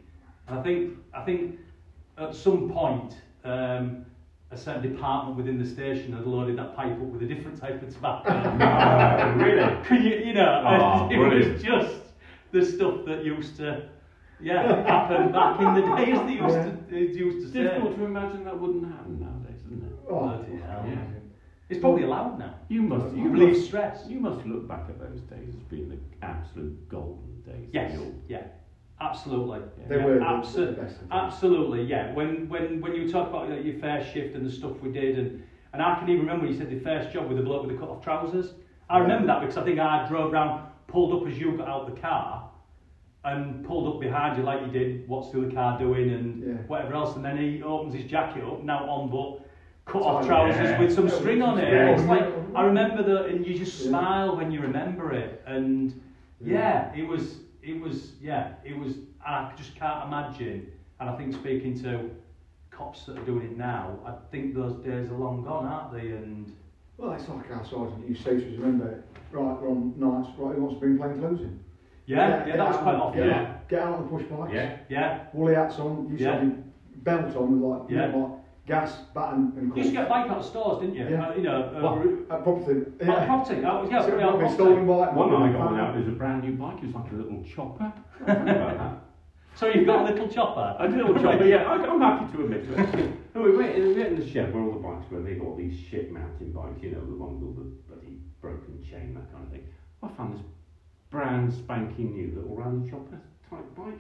Speaker 3: And I think I think at some point. Um, a certain department within the station had loaded that pipe up with a different type of tobacco.
Speaker 2: Oh, really?
Speaker 3: Can you, you know,
Speaker 2: Oh,
Speaker 3: it was just the stuff that used to, yeah, happen back in the days that used to, it used to say.
Speaker 2: Difficult to imagine that wouldn't happen nowadays, isn't it?
Speaker 1: Oh,
Speaker 3: Bloody hell.
Speaker 2: Yeah.
Speaker 3: It's probably allowed now.
Speaker 2: You must, you
Speaker 3: Relieve
Speaker 2: must,
Speaker 3: stress.
Speaker 2: you must look back at those days as being the absolute golden days.
Speaker 3: Yes, yeah, absolutely.
Speaker 1: They
Speaker 3: yeah,
Speaker 1: were the-
Speaker 3: abso-
Speaker 1: the best.
Speaker 3: Absolutely, yeah. When when when you talk about like, your first shift and the stuff we did, and and I can even remember when you said the first job with the bloke with the cut off trousers. I remember that because I think I drove round, pulled up as you got out the car, and pulled up behind you like you did. What's the other car doing and
Speaker 1: Yeah.
Speaker 3: whatever else, and then he opens his jacket up, now on but. Cut off trousers
Speaker 2: yeah.
Speaker 3: with some string on it.
Speaker 1: yeah.
Speaker 3: It's like I remember that, and you just smile when you remember it. And
Speaker 1: yeah,
Speaker 3: it was, it was, yeah, it was. I just can't imagine. And I think speaking to cops that are doing it now, I think those days are long gone, aren't they? And
Speaker 1: Well, it's like our sergeant used to say to us, remember, right, we're on nights, right, who wants to bring plain clothes in?
Speaker 3: yeah, yeah, that was quite often. Yeah,
Speaker 1: get out on the push bikes.
Speaker 2: Yeah.
Speaker 3: yeah.
Speaker 1: Woolly hats on, used
Speaker 3: Yeah.
Speaker 1: to have your belt on with like, you
Speaker 3: Yeah.
Speaker 1: know, like gas, baton and
Speaker 3: You used to get a bike out of stores, didn't you?
Speaker 1: Yeah.
Speaker 3: Uh, you know, uh,
Speaker 2: What?
Speaker 1: At property.
Speaker 3: yeah. property. That was, yeah,
Speaker 1: So
Speaker 3: put
Speaker 1: it
Speaker 3: it
Speaker 1: might
Speaker 3: on
Speaker 1: be a
Speaker 3: property.
Speaker 1: stolen bike.
Speaker 2: One
Speaker 1: might
Speaker 2: I
Speaker 1: be
Speaker 2: got one out, it was a brand new bike, it was like a little chopper. I don't know about that.
Speaker 3: So you've got a little chopper.
Speaker 2: I did a little chopper, yeah, I- I'm happy to admit to it. No, we went, we went in the shed where all the bikes were, they got all these shit mountain bikes, you know, the one with all the bloody broken chain, that kind of thing. I found this brand spanking new little round chopper type bike.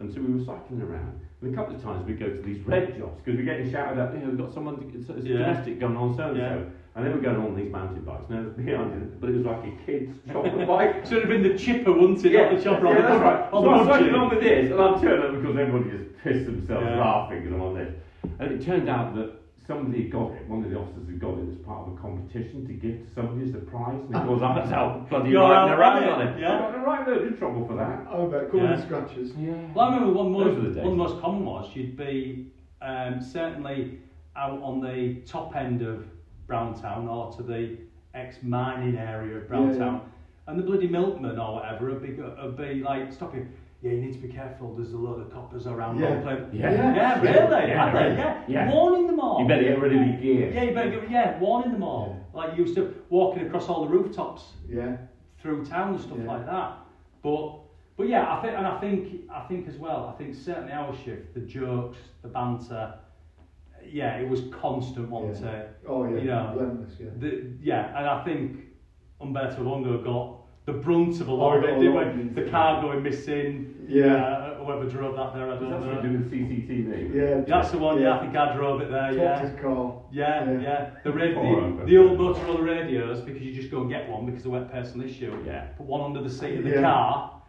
Speaker 2: And so we were cycling around, and a couple of times we'd go to these red jobs because we're getting shouted at. You know, we've got someone, it's, it's
Speaker 3: Yeah.
Speaker 2: domestic going on, so and so, and then we're going on these mountain bikes. Now, behind it, but it was like a kid's chopper bike.
Speaker 3: Should have been the chipper, wouldn't it? not the chopper on
Speaker 2: yeah,
Speaker 3: the
Speaker 2: that's right. So I'm cycling on with this, and I'm turning because everybody just pissed themselves
Speaker 3: Yeah.
Speaker 2: laughing and I'm on this. And it turned out that somebody had got it, one of the officers had got it as part of a competition to give to somebody as a prize. And of course, I was out bloody
Speaker 3: You're
Speaker 2: riding
Speaker 3: out
Speaker 2: around
Speaker 3: on
Speaker 2: on
Speaker 3: it,
Speaker 2: it.
Speaker 3: yeah.
Speaker 2: I got in right load of trouble for that.
Speaker 1: Oh, but cool
Speaker 3: Yeah.
Speaker 1: with scratches.
Speaker 2: Yeah.
Speaker 3: Well, I remember one,
Speaker 2: Those
Speaker 3: most,
Speaker 2: the days.
Speaker 3: one of the most common was you'd be um, certainly out on the top end of Browntown or to the ex-mining area of
Speaker 1: Yeah,
Speaker 3: Browntown,
Speaker 1: yeah.
Speaker 3: and the bloody milkman or whatever would be, would be like, stop you, yeah, you need to be careful. There's a load of coppers around.
Speaker 1: Yeah.
Speaker 3: all playing."
Speaker 2: Yeah.
Speaker 3: yeah, really,
Speaker 2: Yeah,
Speaker 3: are they?
Speaker 2: really.
Speaker 3: Yeah.
Speaker 2: Yeah.
Speaker 3: warning them all.
Speaker 2: You better get rid of your gear.
Speaker 3: Yeah, you better get yeah, warning them all. Like you used to walking across all the rooftops
Speaker 1: Yeah.
Speaker 3: through town and stuff
Speaker 1: Yeah.
Speaker 3: like that. But but yeah, I think and I think I think as well. I think certainly our shift, the jokes, the banter. Yeah, it was constant, wasn't
Speaker 1: Yeah.
Speaker 3: it?
Speaker 1: Oh yeah.
Speaker 3: You know,
Speaker 1: Relentless. Yeah.
Speaker 3: The, yeah, and I think Umberto Longo got the brunt of a lot
Speaker 1: Oh,
Speaker 3: of it.
Speaker 1: got
Speaker 3: didn't
Speaker 1: lot
Speaker 3: we? the car going missing.
Speaker 1: Yeah.
Speaker 3: Uh, whoever drove that there, I don't
Speaker 2: that
Speaker 3: know.
Speaker 2: something to do with CCTV?
Speaker 1: Yeah.
Speaker 3: That's the one. Yeah, I think I drove it there.
Speaker 1: Talked
Speaker 3: Yeah.
Speaker 1: his car.
Speaker 3: Yeah,
Speaker 1: Yeah.
Speaker 3: yeah. The, ra-
Speaker 2: Or,
Speaker 3: the, the old Motorola radios, because you just go and get one because of weren't personal issue.
Speaker 2: Yeah.
Speaker 3: Put one under the seat of the
Speaker 1: Yeah.
Speaker 3: car.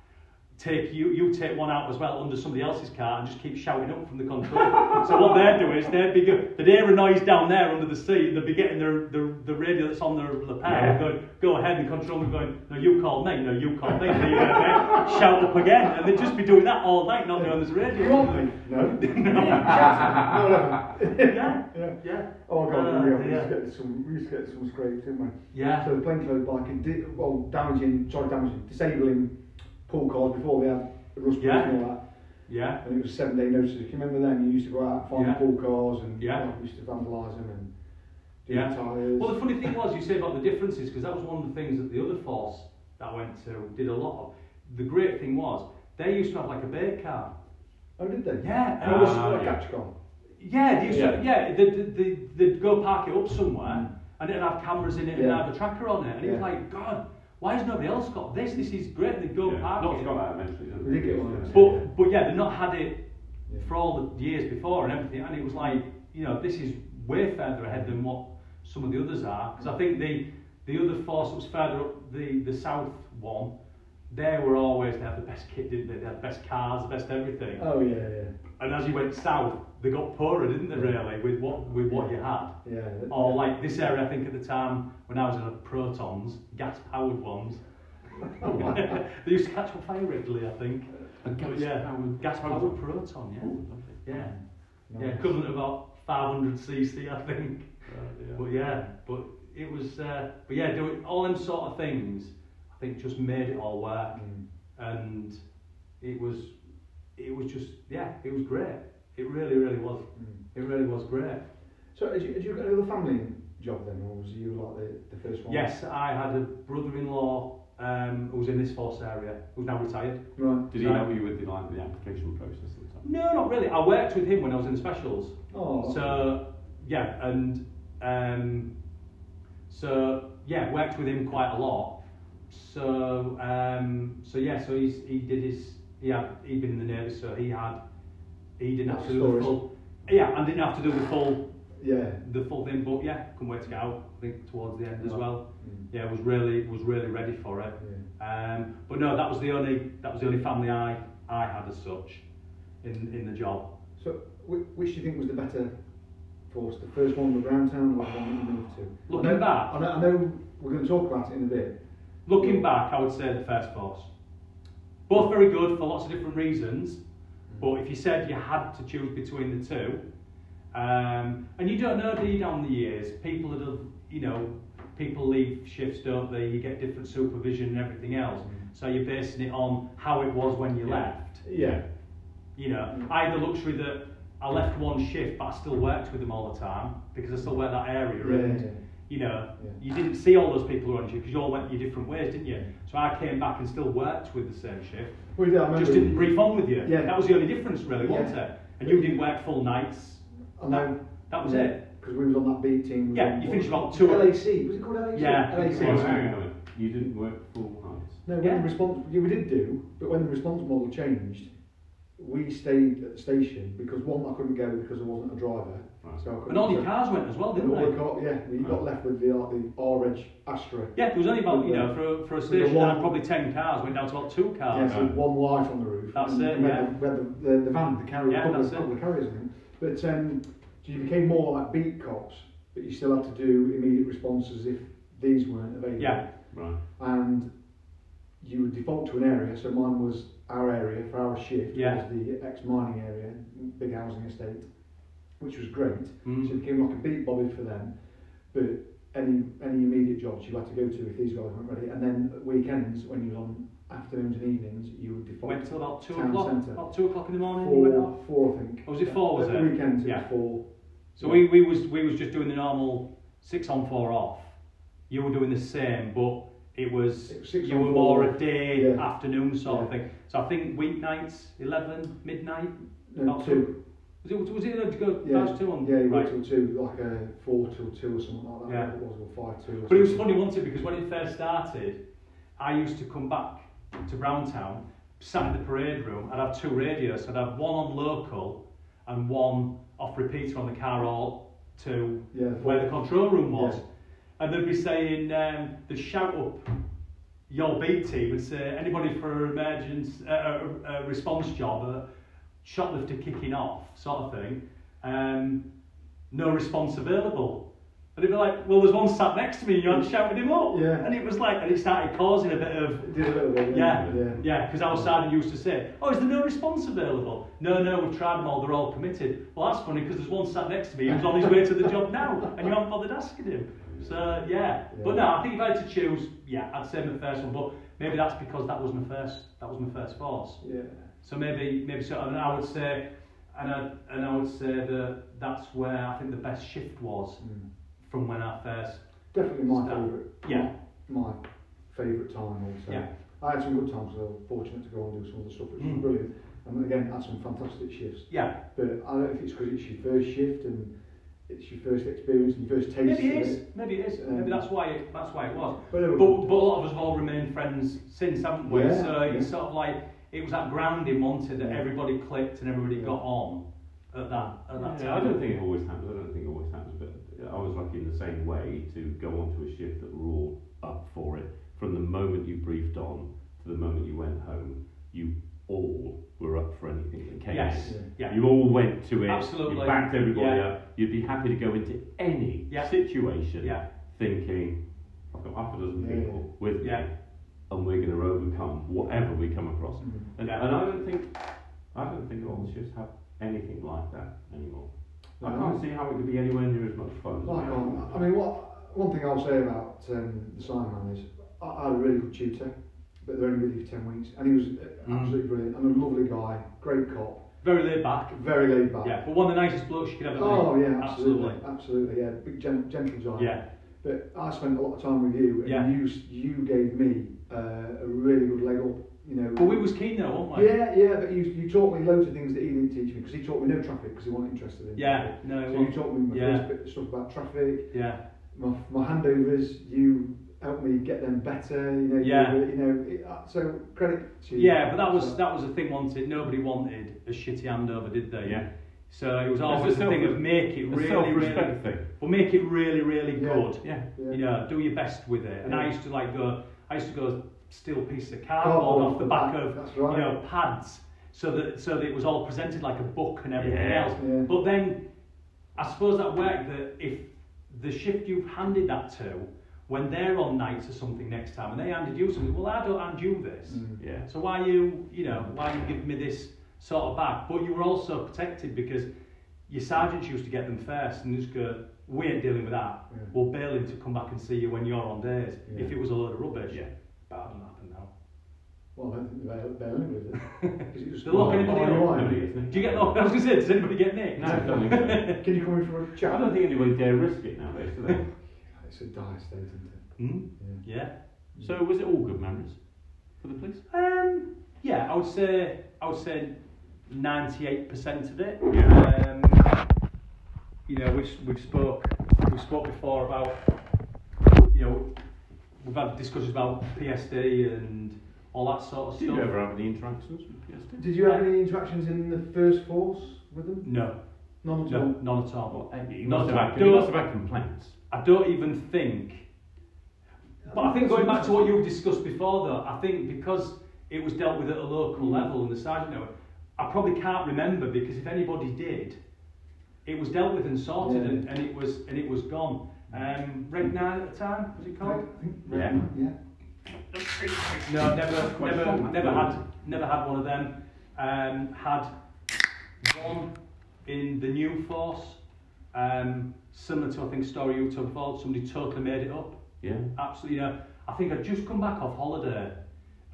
Speaker 3: Take you, you take one out as well under somebody else's car and just keep shouting up from the control. so what they're doing is they'd be they'd hear a noise down there under the seat. They'd be getting their the, the radio that's on their lapel
Speaker 2: Yeah.
Speaker 3: going, go ahead and control them going, no, you called me, no, you called me. And you shout up again, and they'd just be doing that all night, not knowing there's a radio.
Speaker 1: You want me? No. no, never.
Speaker 3: yeah,
Speaker 1: Yeah.
Speaker 3: yeah.
Speaker 1: Oh god,
Speaker 3: Uh,
Speaker 1: yeah, we used to get some, we used to get some scrapes, didn't we?
Speaker 3: Yeah.
Speaker 1: So the plainclothes bike, it did, well, damaging, sorry, damaging, disabling pool cars before they had rust
Speaker 3: Yeah.
Speaker 1: and all that.
Speaker 3: Yeah.
Speaker 1: And it was seven day notice. If you remember then, you used to go out and find
Speaker 3: Yeah.
Speaker 1: pool cars and
Speaker 3: Yeah.
Speaker 1: we used to vandalise them and do
Speaker 3: Yeah.
Speaker 1: the tyres.
Speaker 3: Well, the funny thing was, you say about the differences, because that was one of the things that the other force that I went to did a lot of. The great thing was, they used to have like a bait car.
Speaker 1: oh, did they?
Speaker 3: Yeah, and
Speaker 1: And
Speaker 3: it
Speaker 1: it
Speaker 3: was,
Speaker 1: a
Speaker 2: yeah.
Speaker 1: catch
Speaker 3: yeah, they used
Speaker 2: Yeah.
Speaker 3: to, yeah, they'd, they'd- they'd, they'd go park it up somewhere, mm. and it'd have cameras in it and
Speaker 1: Yeah.
Speaker 3: have a tracker on it, and it was like, God, why has nobody else got this? This is great. They'd go
Speaker 2: Yeah.
Speaker 3: park
Speaker 2: Knott's
Speaker 3: it.
Speaker 2: got that eventually, doesn't
Speaker 1: We did get one of.
Speaker 3: But but yeah, they've not had it
Speaker 1: Yeah.
Speaker 3: for all the years before and everything, and it was like you know this is way further ahead than what some of the others are. Because I think the the other force that was further up the the south one, they were always they had the best kit, didn't they? They had the best cars, the best everything.
Speaker 1: Oh yeah, yeah.
Speaker 3: And as you went south, they got poorer, didn't they? Really, with what with what you had.
Speaker 1: Yeah.
Speaker 3: Or like this area, I think at the time when I was in the Protons, gas powered ones. They used to catch on fire regularly, I think.
Speaker 2: A gas
Speaker 3: yeah,
Speaker 2: powered-
Speaker 3: gas powered proton, yeah. Yeah, yeah, equivalent of about 500 cc, I think. But yeah, but it was, uh, but yeah, doing all them sort of things, I think just made it all work,
Speaker 1: Mm.
Speaker 3: and it was, it was just, yeah, it was great. It really, really was.
Speaker 1: Mm.
Speaker 3: It really was great.
Speaker 1: So, had you, had you got another family job then, or was you like the, the first one?
Speaker 3: Yes, I had a brother-in-law um, who was in this force area, who's now retired.
Speaker 1: Right.
Speaker 2: Did he
Speaker 3: Right.
Speaker 2: help you with the, like, the application process and stuff?
Speaker 3: No, not really. I worked with him when I was in the specials.
Speaker 1: Oh.
Speaker 3: So yeah, and um, so yeah, worked with him quite a lot. So um, so yeah, so he's he did his he had he'd been in the navy, so he had he didn't have to do the full yeah, and didn't have to do the full
Speaker 1: Yeah.
Speaker 3: the full thing. But yeah, couldn't wait to get out. I think towards the end as well.
Speaker 1: Mm.
Speaker 3: Yeah, was really was really ready for it.
Speaker 1: Yeah.
Speaker 3: Um, but no, that was the only that was the only family I I had as such in in the job.
Speaker 1: So, which, do you think was the better force? The first one with town, or the one that you moved to?
Speaker 3: Looking
Speaker 1: I know,
Speaker 3: back-
Speaker 1: I know, I know we're going to talk about it in a bit.
Speaker 3: Looking back, I would say the first force. Both very good for lots of different reasons, but if you said you had to choose between the two, um, and you don't know, do you, down the years, people that have, you know, people leave shifts, don't they? You get different supervision and everything else. So you're basing it on how it was when you
Speaker 2: Yeah.
Speaker 3: left.
Speaker 1: Yeah.
Speaker 3: You know, I had the luxury that I left one shift, but I still worked with them all the time because I still worked that area.
Speaker 1: Yeah,
Speaker 3: and. You know,
Speaker 1: Yeah.
Speaker 3: you didn't see all those people around you because you all went your different ways, didn't you? So I came back and still worked with the same shift,
Speaker 1: Well, yeah, I
Speaker 3: just didn't brief on with you.
Speaker 1: Yeah.
Speaker 3: That was the only difference, really, wasn't it? And you didn't work full nights.
Speaker 1: I know.
Speaker 3: That was it.
Speaker 1: Because we was on that beat team.
Speaker 3: Yeah, you finished about two-
Speaker 1: LAC. Was it called LAC?
Speaker 3: Yeah.
Speaker 1: LAC.
Speaker 2: Oh,
Speaker 1: was
Speaker 2: hang
Speaker 1: it?
Speaker 2: on. You didn't work full nights?
Speaker 1: No, when
Speaker 3: Yeah.
Speaker 1: the response, yeah, we did do, but when the response model changed, we stayed at the station because one, I couldn't go because I wasn't a driver.
Speaker 2: Right.
Speaker 1: So
Speaker 3: And all your cars went as well, didn't
Speaker 1: the
Speaker 3: they?
Speaker 1: car, yeah, you got left with the like the R-Edge Astra.
Speaker 3: Yeah, there was only about, you know, for, for a station
Speaker 1: one-
Speaker 3: probably 10 cars, went down to about two
Speaker 1: Yeah,
Speaker 3: cars.
Speaker 1: so one light on the roof.
Speaker 3: That's it, yeah.
Speaker 1: The, the, the, the van, the carrier,
Speaker 3: Yeah,
Speaker 1: couple, of, couple of carriers in. But um, so you became more like beat cops, but you still had to do immediate responses if these weren't available.
Speaker 3: Yeah.
Speaker 2: Right.
Speaker 1: And you would default to an area, so mine was our area for our shift,
Speaker 3: Yeah.
Speaker 1: was the ex-mining area, big housing estate, which was great.
Speaker 3: Mm.
Speaker 1: So it became like a beat bobby for them. But any any immediate jobs you had to go to if these guys weren't ready. And then weekends, when you was on afternoons and evenings, you would default
Speaker 3: Went till about two o'clock.
Speaker 1: centre.
Speaker 3: About two o'clock in the morning. you went off.
Speaker 1: four, four, I think.
Speaker 3: Oh, was it four, was it?
Speaker 1: Weekends, it
Speaker 3: Yeah.
Speaker 1: was four.
Speaker 3: So we, we was we was just doing the normal six on four off. You were doing the same, but it was
Speaker 1: It was
Speaker 3: you were more
Speaker 1: off.
Speaker 3: a day
Speaker 1: Yeah.
Speaker 3: afternoon sort of thing. So I think weeknights eleven midnight.
Speaker 1: No, two.
Speaker 3: Was it was it to go
Speaker 1: Yeah.
Speaker 3: past two on
Speaker 1: Yeah, you
Speaker 3: right?
Speaker 1: went till two, like a four till two or something like that.
Speaker 3: Yeah.
Speaker 1: It was, or five two. Or
Speaker 3: But it was funny, wasn't it? Because when it first started, I used to come back to Browntown, sat in the parade room, I'd have two radios. I'd have one on local and one off repeater on the car or to
Speaker 1: Yeah,
Speaker 3: where the control room was.
Speaker 1: Yeah.
Speaker 3: And they'd be saying, um, they'd shout up your beat team and say, anybody for an emergency, uh, a, a response job, a shoplifter kicking off, sort of thing, um, no response available. And they'd be like, well, there's one sat next to me and you hadn't shouted him up.
Speaker 1: Yeah.
Speaker 3: And it was like, and it started causing a bit of,
Speaker 1: It did a little bit.
Speaker 3: yeah,
Speaker 1: Yeah.
Speaker 3: yeah, because outside used to say, oh, is there no response available? No, no, we've tried them all, they're all committed. Well, that's funny because there's one sat next to me who's on his way to the job now and you haven't bothered asking him. So, yeah. But no, I think if I had to choose, yeah, I'd say my first one, but maybe that's because that was my first, that was my first force.
Speaker 1: Yeah.
Speaker 3: So maybe, maybe so, and I would say, and I, and I would say that that's where I think the best shift was
Speaker 1: Mm.
Speaker 3: from when I first,
Speaker 1: Definitely my favourite.
Speaker 3: yeah,
Speaker 1: My favourite time also.
Speaker 3: Yeah.
Speaker 1: I had some good times, so I was fortunate to go and do some of the stuff, which
Speaker 3: Mm.
Speaker 1: was brilliant. And again, had some fantastic shifts.
Speaker 3: yeah,
Speaker 1: But I don't know if it's because it's your first shift and it's your first experience and your first taste
Speaker 3: maybe it is,
Speaker 1: it.
Speaker 3: maybe it is, maybe that's why it, that's why it was.
Speaker 1: But,
Speaker 3: But, but a lot of us have all remained friends since, haven't we?
Speaker 1: Yeah,
Speaker 3: so it's
Speaker 1: yeah.
Speaker 3: sort of like it was that grounding, wasn't that everybody clicked and everybody
Speaker 1: Yeah.
Speaker 3: got on at that at that
Speaker 2: Yeah, I don't think it always happens. I don't think it always happens, but I was lucky in the same way to go onto a shift that were all up for it. From the moment you briefed on to the moment you went home, you all were up for anything that came
Speaker 3: Yes. Yeah.
Speaker 2: You all went to it.
Speaker 3: Absolutely.
Speaker 2: You backed everybody
Speaker 3: Yeah.
Speaker 2: up. You'd be happy to go into any
Speaker 3: Yeah.
Speaker 2: situation
Speaker 3: Yeah.
Speaker 2: thinking, I've got half a dozen
Speaker 1: Yeah,
Speaker 2: people with
Speaker 3: Yeah.
Speaker 2: me, and we're going to overcome whatever we come across.
Speaker 1: Mm.
Speaker 2: And, and I don't think, I don't think all the shifts have anything like that anymore. I can't see how it could be anywhere near as much fun. as
Speaker 1: Like,
Speaker 2: we
Speaker 1: um. I mean, what one thing I'll say about um, the Simon is I, I had a really good tutor, but they're only with you for ten weeks, and he was uh,
Speaker 3: Mm.
Speaker 1: absolutely brilliant and a lovely guy, great cop,
Speaker 3: Very laid back.
Speaker 1: very laid back.
Speaker 3: Yeah, but one of the nicest blokes you could ever meet.
Speaker 1: Oh yeah, absolutely,
Speaker 3: Absolutely.
Speaker 1: absolutely, yeah, big gen- gentle giant.
Speaker 3: Yeah,
Speaker 1: But I spent a lot of time with you, and
Speaker 3: Yeah.
Speaker 1: you you gave me uh, a really good leg up. You know.
Speaker 3: but we was keen though, weren't we?
Speaker 1: Yeah, yeah, but you, you taught me loads of things that he didn't teach me because he taught me no traffic because he wasn't interested in.
Speaker 3: Yeah,
Speaker 1: traffic.
Speaker 3: no,
Speaker 1: So
Speaker 3: well,
Speaker 1: you taught me my
Speaker 3: yeah.
Speaker 1: first bit of stuff about traffic,
Speaker 3: yeah,
Speaker 1: my, my handovers. You helped me get them better. You know.
Speaker 3: Yeah.
Speaker 1: were- You, know. It, uh, so credit to you.
Speaker 3: yeah. But that was
Speaker 1: So-
Speaker 3: that was a thing. Wanted nobody wanted a shitty handover, did they?
Speaker 2: Yeah.
Speaker 3: So it was
Speaker 2: It's
Speaker 3: always
Speaker 2: a
Speaker 3: the thing of make it really,
Speaker 2: self-respect
Speaker 3: really,
Speaker 2: thing.
Speaker 3: well, make it really, really
Speaker 1: Yeah.
Speaker 3: good.
Speaker 2: Yeah.
Speaker 1: Yeah.
Speaker 3: You know, do your best with it. And I used to like go. I used to go steal a piece of cardboard off the back of
Speaker 1: right.
Speaker 3: you know pads, so that so that it was all presented like a book and everything
Speaker 2: Yeah.
Speaker 3: else.
Speaker 1: Yeah.
Speaker 3: But then, I suppose that worked that if the shift you've handed that to, when they're on nights or something next time, and they handed you something, well, I don't hand you this.
Speaker 1: Mm.
Speaker 2: Yeah.
Speaker 3: So why you, you know, why you give me this sort of back? But you were also protected because your sergeants used to get them first and just go, we ain't dealing with that.
Speaker 1: Yeah.
Speaker 3: We'll bail him to come back and see you when you're on days.
Speaker 1: Yeah.
Speaker 3: If it was a load of rubbish.
Speaker 2: Yeah.
Speaker 3: But that doesn't happen now.
Speaker 1: Well, I don't think they're they're limited. 'Cause it was
Speaker 3: They're locking anybody up.
Speaker 1: away.
Speaker 2: Nobody gets nicked.
Speaker 3: Do you get locked? I was going to say, does anybody get nicked?
Speaker 2: No, I don't think so.
Speaker 1: Can you come in for a chat?
Speaker 2: I don't think anybody dare risk it nowadays, do they?
Speaker 1: It's a dire state, isn't it?
Speaker 3: Hmm?
Speaker 1: Yeah.
Speaker 3: Yeah.
Speaker 2: so was it all good memories for the police?
Speaker 3: Um, yeah, I would say I would say ninety-eight percent of it.
Speaker 2: Yeah.
Speaker 3: Um, you know, we've we've spoke we spoke before about you know we've had discussions about PSD and all that sort of
Speaker 2: Did
Speaker 3: stuff.
Speaker 2: Did you ever have any interactions with PSD?
Speaker 1: Did you have any interactions in the first force with them?
Speaker 3: No,
Speaker 1: None at
Speaker 3: no,
Speaker 1: all.
Speaker 3: none at all.
Speaker 2: Well, you
Speaker 3: Not
Speaker 2: must, have had,
Speaker 3: do
Speaker 2: you must have had complaints.
Speaker 3: I don't even think. But I think going back to what you've discussed before, though, I think because it was dealt with at a local
Speaker 1: Mm.
Speaker 3: level and the sergeant know it, I probably can't remember because if anybody did, it was dealt with and sorted
Speaker 1: Yeah.
Speaker 3: and, and it was and it was gone. Um, Reg nine at the time was it called?
Speaker 1: I
Speaker 2: Yeah.
Speaker 1: Yeah.
Speaker 3: No, never, never, never had, never had one of them. Um, had one in the new force, um, similar to I think story you told before. Somebody totally made it up.
Speaker 2: Yeah.
Speaker 3: Absolutely, you know. I think I'd just come back off holiday,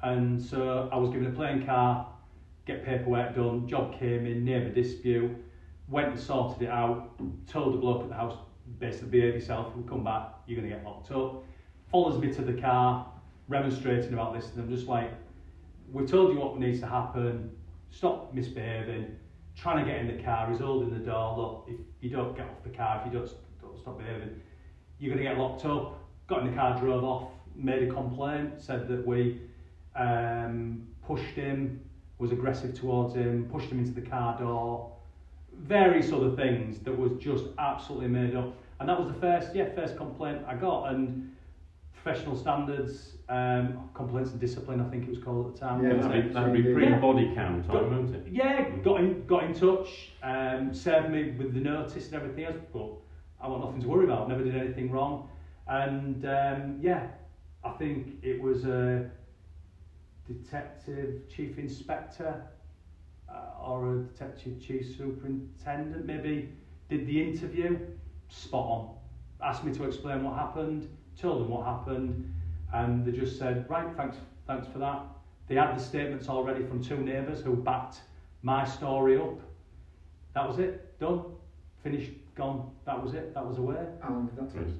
Speaker 3: And so I was given a playing car, get paperwork done, job came in, a dispute, went and sorted it out, told the bloke at the house, basically behave yourself, we'll come back, you're going to get locked up. Follows me to the car, remonstrating about this, and I'm just like, we've told you what needs to happen, stop misbehaving, trying to get in the car, he's holding the door, look, if you don't get off the car, if you don't, don't stop behaving, you're going to get locked up. Got in the car, drove off, made a complaint, said that we um, pushed him, was aggressive towards him, pushed him into the car door, various other things that was just absolutely made up. And that was the first, yeah, first complaint I got. And professional standards, um, complaints and discipline, I think it was called at the time.
Speaker 1: Yeah,
Speaker 2: That'd be, that'd be
Speaker 1: Yeah.
Speaker 2: pre-body count time,
Speaker 3: Got-
Speaker 2: won't it?
Speaker 3: Yeah, got in, got in touch, um, served me with the notice and everything else, but I want nothing to worry about. Never did anything wrong, and um, yeah, I think it was a detective chief inspector uh, or a detective chief superintendent maybe did the interview. Spot on. Asked me to explain what happened. Told them what happened, and they just said, right, thanks, thanks for that. They had the statements already from two neighbours who backed my story up. That was it. Done. Finished. Gone. That was it. That was away.
Speaker 1: How long did that take?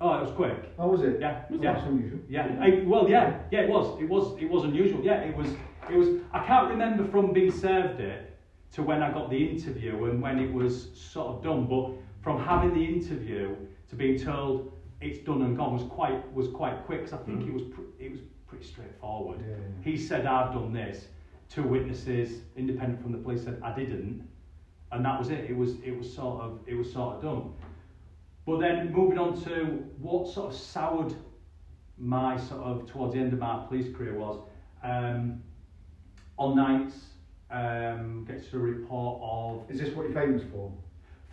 Speaker 3: Oh, it was quick.
Speaker 1: Oh, was it?
Speaker 3: Yeah.
Speaker 1: Well,
Speaker 3: Yeah.
Speaker 1: That's unusual.
Speaker 3: Yeah. I, well, yeah. Yeah. It was. It was. It was unusual. Yeah. It was. It was. I can't remember from being served it to when I got the interview and when it was sort of done. But from having the interview to being told it's done and gone was quite was quite quick. 'cause I think
Speaker 2: Mm.
Speaker 3: it was pr- it was pretty straightforward.
Speaker 1: Yeah, yeah.
Speaker 3: He said, I've done this. Two witnesses, independent from the police, said, I didn't. And that was it. It was, it was sort of, it was sort of done. But then moving on to what sort of soured my sort of, towards the end of my police career was, um, on nights, um, gets a report of,
Speaker 1: Is this what you're famous for?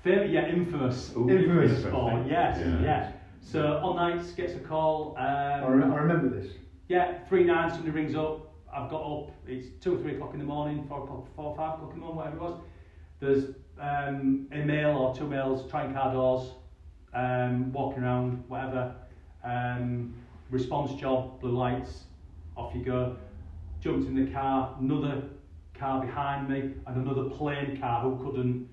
Speaker 3: fam- yeah, infamous.
Speaker 2: Ooh,
Speaker 1: Infamous.
Speaker 3: for, yes,
Speaker 2: Yeah.
Speaker 3: yeah. So on nights, gets a call. Um,
Speaker 1: I, re- I remember this.
Speaker 3: Yeah, three nine, somebody rings up. I've got up. It's two or three o'clock in the morning, four o'clock, four or five o'clock in the morning, whatever it was. There's um, a male or two males trying car doors, um, walking around, whatever. Um, response job, blue lights, off you go. Jumped in the car, another car behind me, and another plain car who couldn't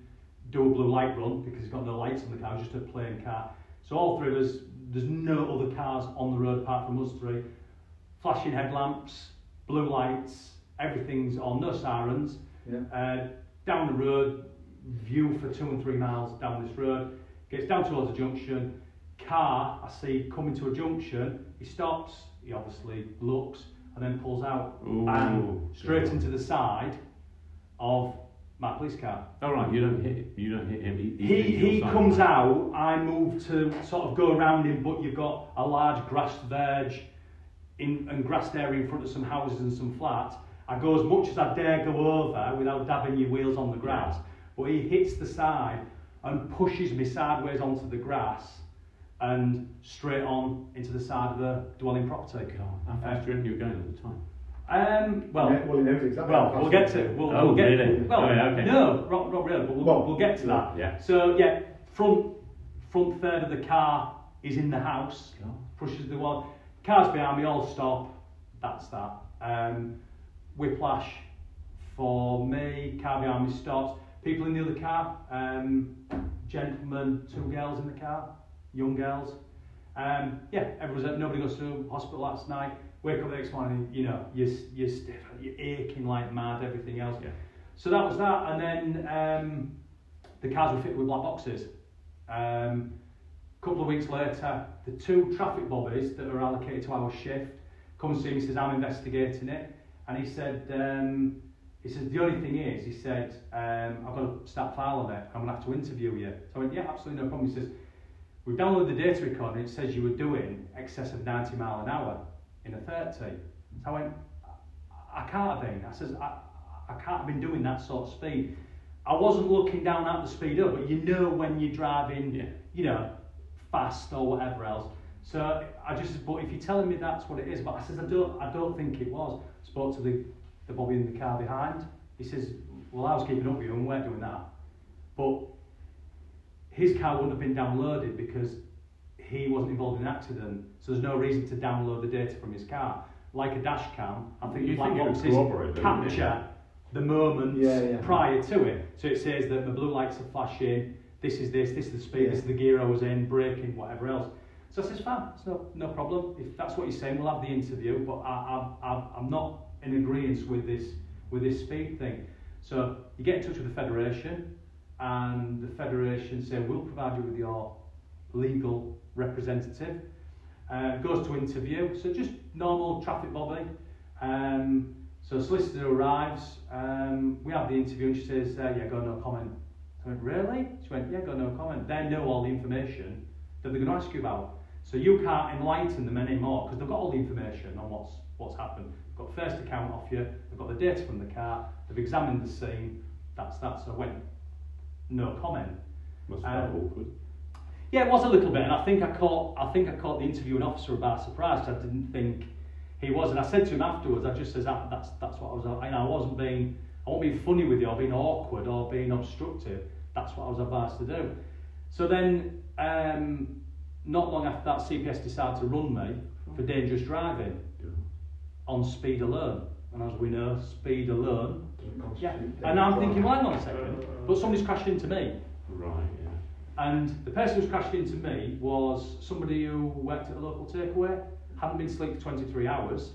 Speaker 3: do a blue light run because he's got no lights on the car, just a plain car. So all three of us, there's no other cars on the road apart from us three. Flashing headlamps, blue lights, everything's on, no sirens.
Speaker 1: Yeah.
Speaker 3: Uh, down the road, view for two and three miles down this road. Gets down towards a junction. Car, I see coming to a junction. He stops. He obviously looks and then pulls out
Speaker 2: Ooh.
Speaker 3: and straight into the side of my police car.
Speaker 2: All right, you don't hit. You don't hit him. He,
Speaker 3: He, he comes out, I move to sort of go around him, but you've got a large grass verge in, and grassed area in front of some houses and some flats. I go as much as I dare go over without dabbing your wheels on the grass, but he hits the side and pushes me sideways onto the grass and straight on into the side of the dwelling property.
Speaker 2: God, how fast do you reckon you were going at the time?
Speaker 3: Um, well,
Speaker 1: Yeah, well, he knows exactly.
Speaker 3: well, we'll get to
Speaker 1: is.
Speaker 3: we'll,
Speaker 2: Oh,
Speaker 3: we'll get
Speaker 2: really?
Speaker 3: well,
Speaker 2: Oh, yeah, okay.
Speaker 3: no, not, not really, but we'll,
Speaker 1: Well,
Speaker 3: we'll get to that.
Speaker 2: Yeah.
Speaker 3: So yeah, front front third of the car is in the house,
Speaker 2: God.
Speaker 3: pushes the wall. Cars behind me all stop. That's that. Um, whiplash for me. Car behind me stops. People in the other car. Um, gentlemen, two girls in the car, young girls. Um, yeah, everyone's nobody goes to hospital last night. Wake up the next morning, you know, you're, you're stiff, you're aching like mad, everything else.
Speaker 2: Yeah.
Speaker 3: So that was that, and then um, the cars were fitted with black boxes. Um, a couple of weeks later, the two traffic bobbies that are allocated to our shift come and see me. Says I'm investigating it, and he said, um, he says the only thing is, he said, um, I've got to start file on it. I'm gonna have to interview you. So I went, yeah, absolutely no problem. He says, we've downloaded the data recorder, and it says you were doing excess of 90 mile an hour in a 30. So I went, I can't have been. I says, I, I can't have been doing that sort of speed. I wasn't looking down at the speed up, but you know when you're driving,
Speaker 2: Yeah.
Speaker 3: you know, fast or whatever else. So I just, but if you're telling me that's what it is, but I says I don't, I don't think it was. Spoke to the, the bobby in the car behind. He says, well, I was keeping up with you and we weren't doing that. But his car wouldn't have been downloaded because he wasn't involved in an accident, so there's no reason to download the data from his car. like a dash cam. I think
Speaker 2: You
Speaker 3: the black
Speaker 2: think it would
Speaker 3: boxes
Speaker 2: corroborate, don't you?
Speaker 3: capture the moments
Speaker 1: Yeah, yeah.
Speaker 3: prior to it. So it says that the blue lights are flashing, this is this, this is the speed, this is the gear I was in, braking, whatever else. So I says, fine, it's no, no problem. If that's what you're saying, we'll have the interview, but I, I, I, I'm not in agreement with this, with this speed thing. So you get in touch with the Federation, and the Federation say, we'll provide you with your legal representative. Uh, goes to interview, so just normal traffic bobby. Um, so solicitor arrives, um, we have the interview and she says, uh, yeah, go no comment. I went, really? She went, yeah, go no comment. They know all the information that they're going to ask you about. So you can't enlighten them anymore because they've got all the information on what's, what's happened. Got first account off you, they've got the data from the car, they've examined the scene, that's that. So I went, no comment.
Speaker 2: Must
Speaker 3: Um,
Speaker 2: awkward.
Speaker 3: Yeah, it was a little bit, and I think I caught I think I caught the interviewing officer about surprise. I didn't think he was, and I said to him afterwards, I just says that, that's that's what I was. You know, I wasn't being I wasn't being funny with you or being awkward or being obstructive. That's what I was advised to do. So then, um, not long after that, CPS decided to run me for dangerous driving. On speed alone, and as we know, speed alone. Yeah,
Speaker 1: constitute
Speaker 3: and I'm thinking,
Speaker 1: driving.
Speaker 3: well, hang on a second, but somebody's crashed into me.
Speaker 2: Right, yeah.
Speaker 3: And the person who's crashed into me was somebody who worked at a local takeaway, hadn't been asleep for 23 hours,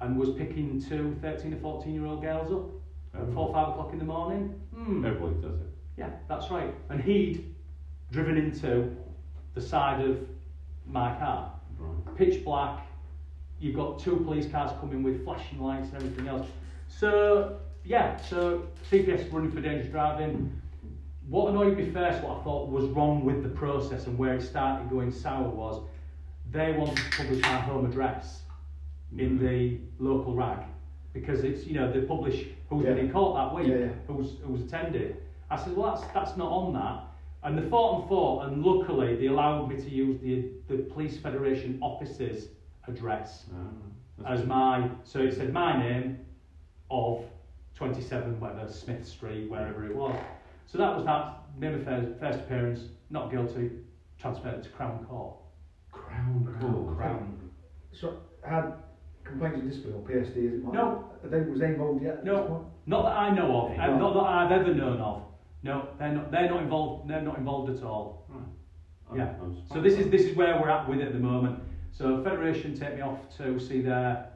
Speaker 3: and was picking two 13 or 14 year old girls up at
Speaker 2: Oh.
Speaker 3: 4 5 o'clock in the morning. Hmm.
Speaker 2: Everybody does it.
Speaker 3: Yeah, that's right. And he'd driven into the side of my car,
Speaker 2: Right.
Speaker 3: pitch black. You've got two police cars coming with flashing lights and everything else. So, yeah, so CPS running for dangerous driving. What annoyed me first, what I thought was wrong with the process and where it started going sour was they wanted to publish my home address in mm-hmm. the local rag because it's you know they publish who's
Speaker 1: Yeah.
Speaker 3: been in court that week,
Speaker 1: Yeah, yeah.
Speaker 3: who's who's attended. I said, well, that's that's not on that. And they fought and fought, and luckily they allowed me to use the the police federation office's address
Speaker 2: ah, that's
Speaker 3: as my so it said my name of 27 whatever Smith Street wherever it was. So that was that name of first, first appearance, not guilty, transferred to Crown Court.
Speaker 2: Crown Court.
Speaker 3: Crown.
Speaker 1: So, had complaints of discipline or PSD, is it?
Speaker 3: No.
Speaker 1: Are they, was they involved yet?
Speaker 3: No. Not that I know of,
Speaker 1: Okay.
Speaker 3: and not that I've ever known of. No, they're not. They're not involved. They're not involved at all.
Speaker 2: Right.
Speaker 3: Yeah.
Speaker 2: I'm- I'm
Speaker 3: So this is this is where we're at with it at the moment. So Federation take me off to see their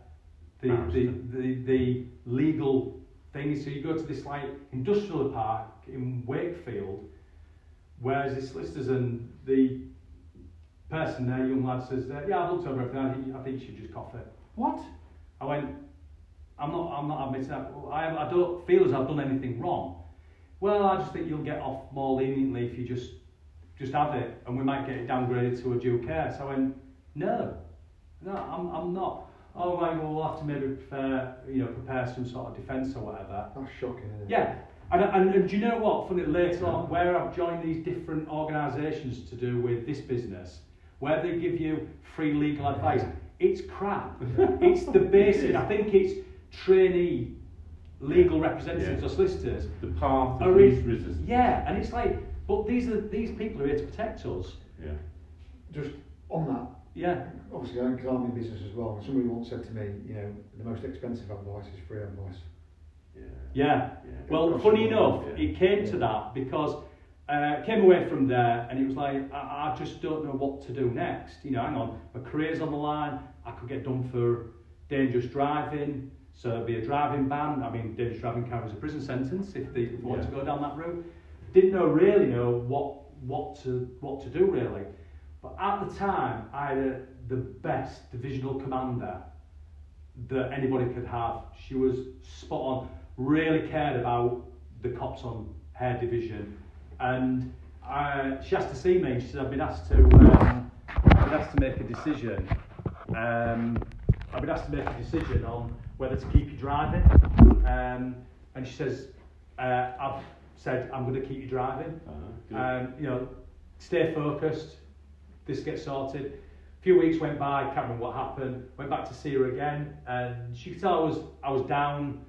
Speaker 3: the the, the, the legal thing. So you go to this like industrial park in Wakefield, whereas the solicitors and the person there, young lad, says, uh, "Yeah, I've looked over everything. I think, I think you should just cough it." What? I went. I'm not. I'm not admitting that. I, I don't feel as I've done anything wrong. Well, I just think you'll get off more leniently if you just just have it, and we might get it downgraded to a due care. So I went, no, no, I'm, I'm not. Oh right, well we'll have to maybe prepare, you know, prepare some sort of defence or whatever.
Speaker 1: That's shocking, isn't it?
Speaker 3: Yeah, and, and, and do you know what? Funny later on, where I've joined these different organisations to do with this business, where they give you free legal advice, it's crap. it's the basic. I think it's trainee legal representatives
Speaker 2: Yeah.
Speaker 3: or solicitors
Speaker 2: The path of least resistance.
Speaker 3: yeah, and it's like, but these are these people are here to protect us.
Speaker 2: Yeah.
Speaker 1: Just on that,
Speaker 3: Yeah,
Speaker 1: obviously, because I'm in business as well, and somebody once said to me, you know, the most expensive advice is free advice.
Speaker 2: Yeah.
Speaker 3: yeah.
Speaker 2: Yeah.
Speaker 3: Well, funny enough,
Speaker 2: Yeah.
Speaker 3: it came to that because uh, came away from there and it was like I, I just don't know what to do next. You know, hang on, my career's on the line. I could get done for dangerous driving, so it'd be a driving ban. I mean, dangerous driving carries a prison sentence if they want to go down that route. Didn't know really know what what to what to do really. But at the time, I had the best divisional commander that anybody could have. She was spot on, really cared about the cops on her division. And I, she asked to see me. She said, I've been asked to, um, I've been asked to make a decision. Um, I've been asked to make a decision on whether to keep you driving. Um, and she says, uh, I've said, I'm going to keep you driving.
Speaker 2: Uh, good.
Speaker 3: Um, you know, stay focused. This gets sorted. A few weeks went by. Can't remember what happened. Went back to see her again, and she could tell I was I was down.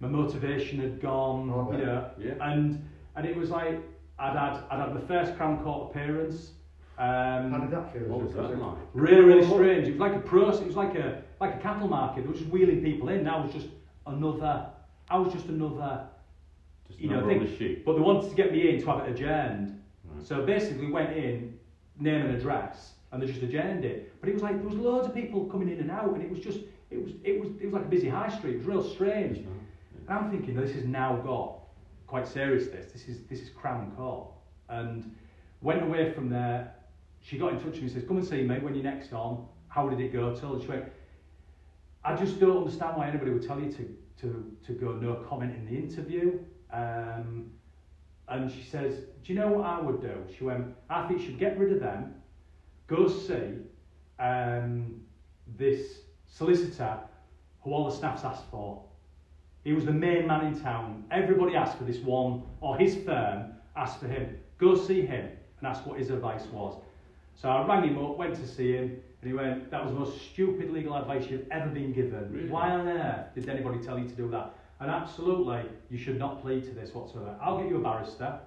Speaker 3: My motivation had gone.
Speaker 1: Oh,
Speaker 3: you know,
Speaker 2: Yeah.
Speaker 3: and and it was like I'd had I'd had my first Crown Court appearance. Um,
Speaker 1: How did that feel?
Speaker 2: What was that like?
Speaker 3: Really, really strange. It was like a process. It was like a like a cattle market. It was just wheeling people in. I was just another. I was just another.
Speaker 2: Just
Speaker 3: You know,
Speaker 2: another
Speaker 3: think-
Speaker 2: the sheet.
Speaker 3: But they wanted to get me in to have it adjourned.
Speaker 2: Right.
Speaker 3: So basically, went in, name and address, and they just adjourned it. But it was like there was loads of people coming in and out, and it was just it was it was it was like a busy high street. It was real strange. And I'm thinking this has now got quite serious. This this is this is Crown Court, and went away from there. She got in touch with me and says, "Come and see me when you're next on. How did it go?" Told her she went. I just don't understand why anybody would tell you to to to go no comment in the interview. Um, and she says, "Do you know what I would do?" She went, "I think you should get rid of them. Go see um, this solicitor who all the staff's asked for. He was the main man in town. Everybody asked for this one, or his firm asked for him. Go see him and ask what his advice was. So I rang him up, went to see him, and he went, That was the most stupid legal advice you've ever been given.
Speaker 2: Really?
Speaker 3: Why on earth did anybody tell you to do that? And absolutely, you should not plead to this whatsoever. I'll get you a barrister.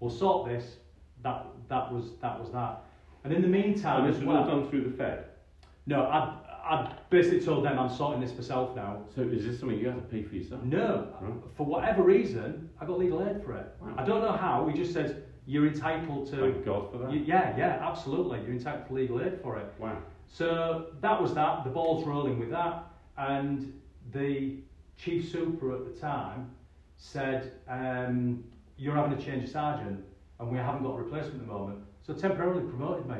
Speaker 3: We'll sort this. That that was that was that. And in the meantime,
Speaker 2: And this was all
Speaker 3: well,
Speaker 2: done through the Fed.
Speaker 3: no, I I basically told them I'm sorting this myself now.
Speaker 2: So is this something you have to pay for yourself?
Speaker 3: No,
Speaker 2: Right.
Speaker 3: for whatever reason, I got legal aid for it.
Speaker 2: Wow.
Speaker 3: I don't know how. He just says you're entitled to.
Speaker 2: Thank God for that.
Speaker 3: Yeah, yeah, absolutely. You're entitled to legal aid for it.
Speaker 2: Wow.
Speaker 3: So that was that. The ball's rolling with that, and the chief super at the time said, um, "You're having a change of sergeant, and we haven't got a replacement at the moment." So temporarily promoted me,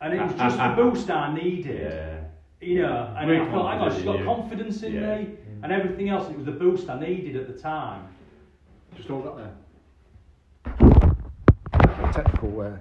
Speaker 3: and it was just the boost I needed.
Speaker 2: Yeah.
Speaker 3: You know, and
Speaker 2: Very
Speaker 3: I thought, hang on, she's got
Speaker 2: you.
Speaker 3: confidence in
Speaker 2: Yeah.
Speaker 3: me, and everything else. It was the boost I needed at the time.
Speaker 1: Just hold that there. Technical uh,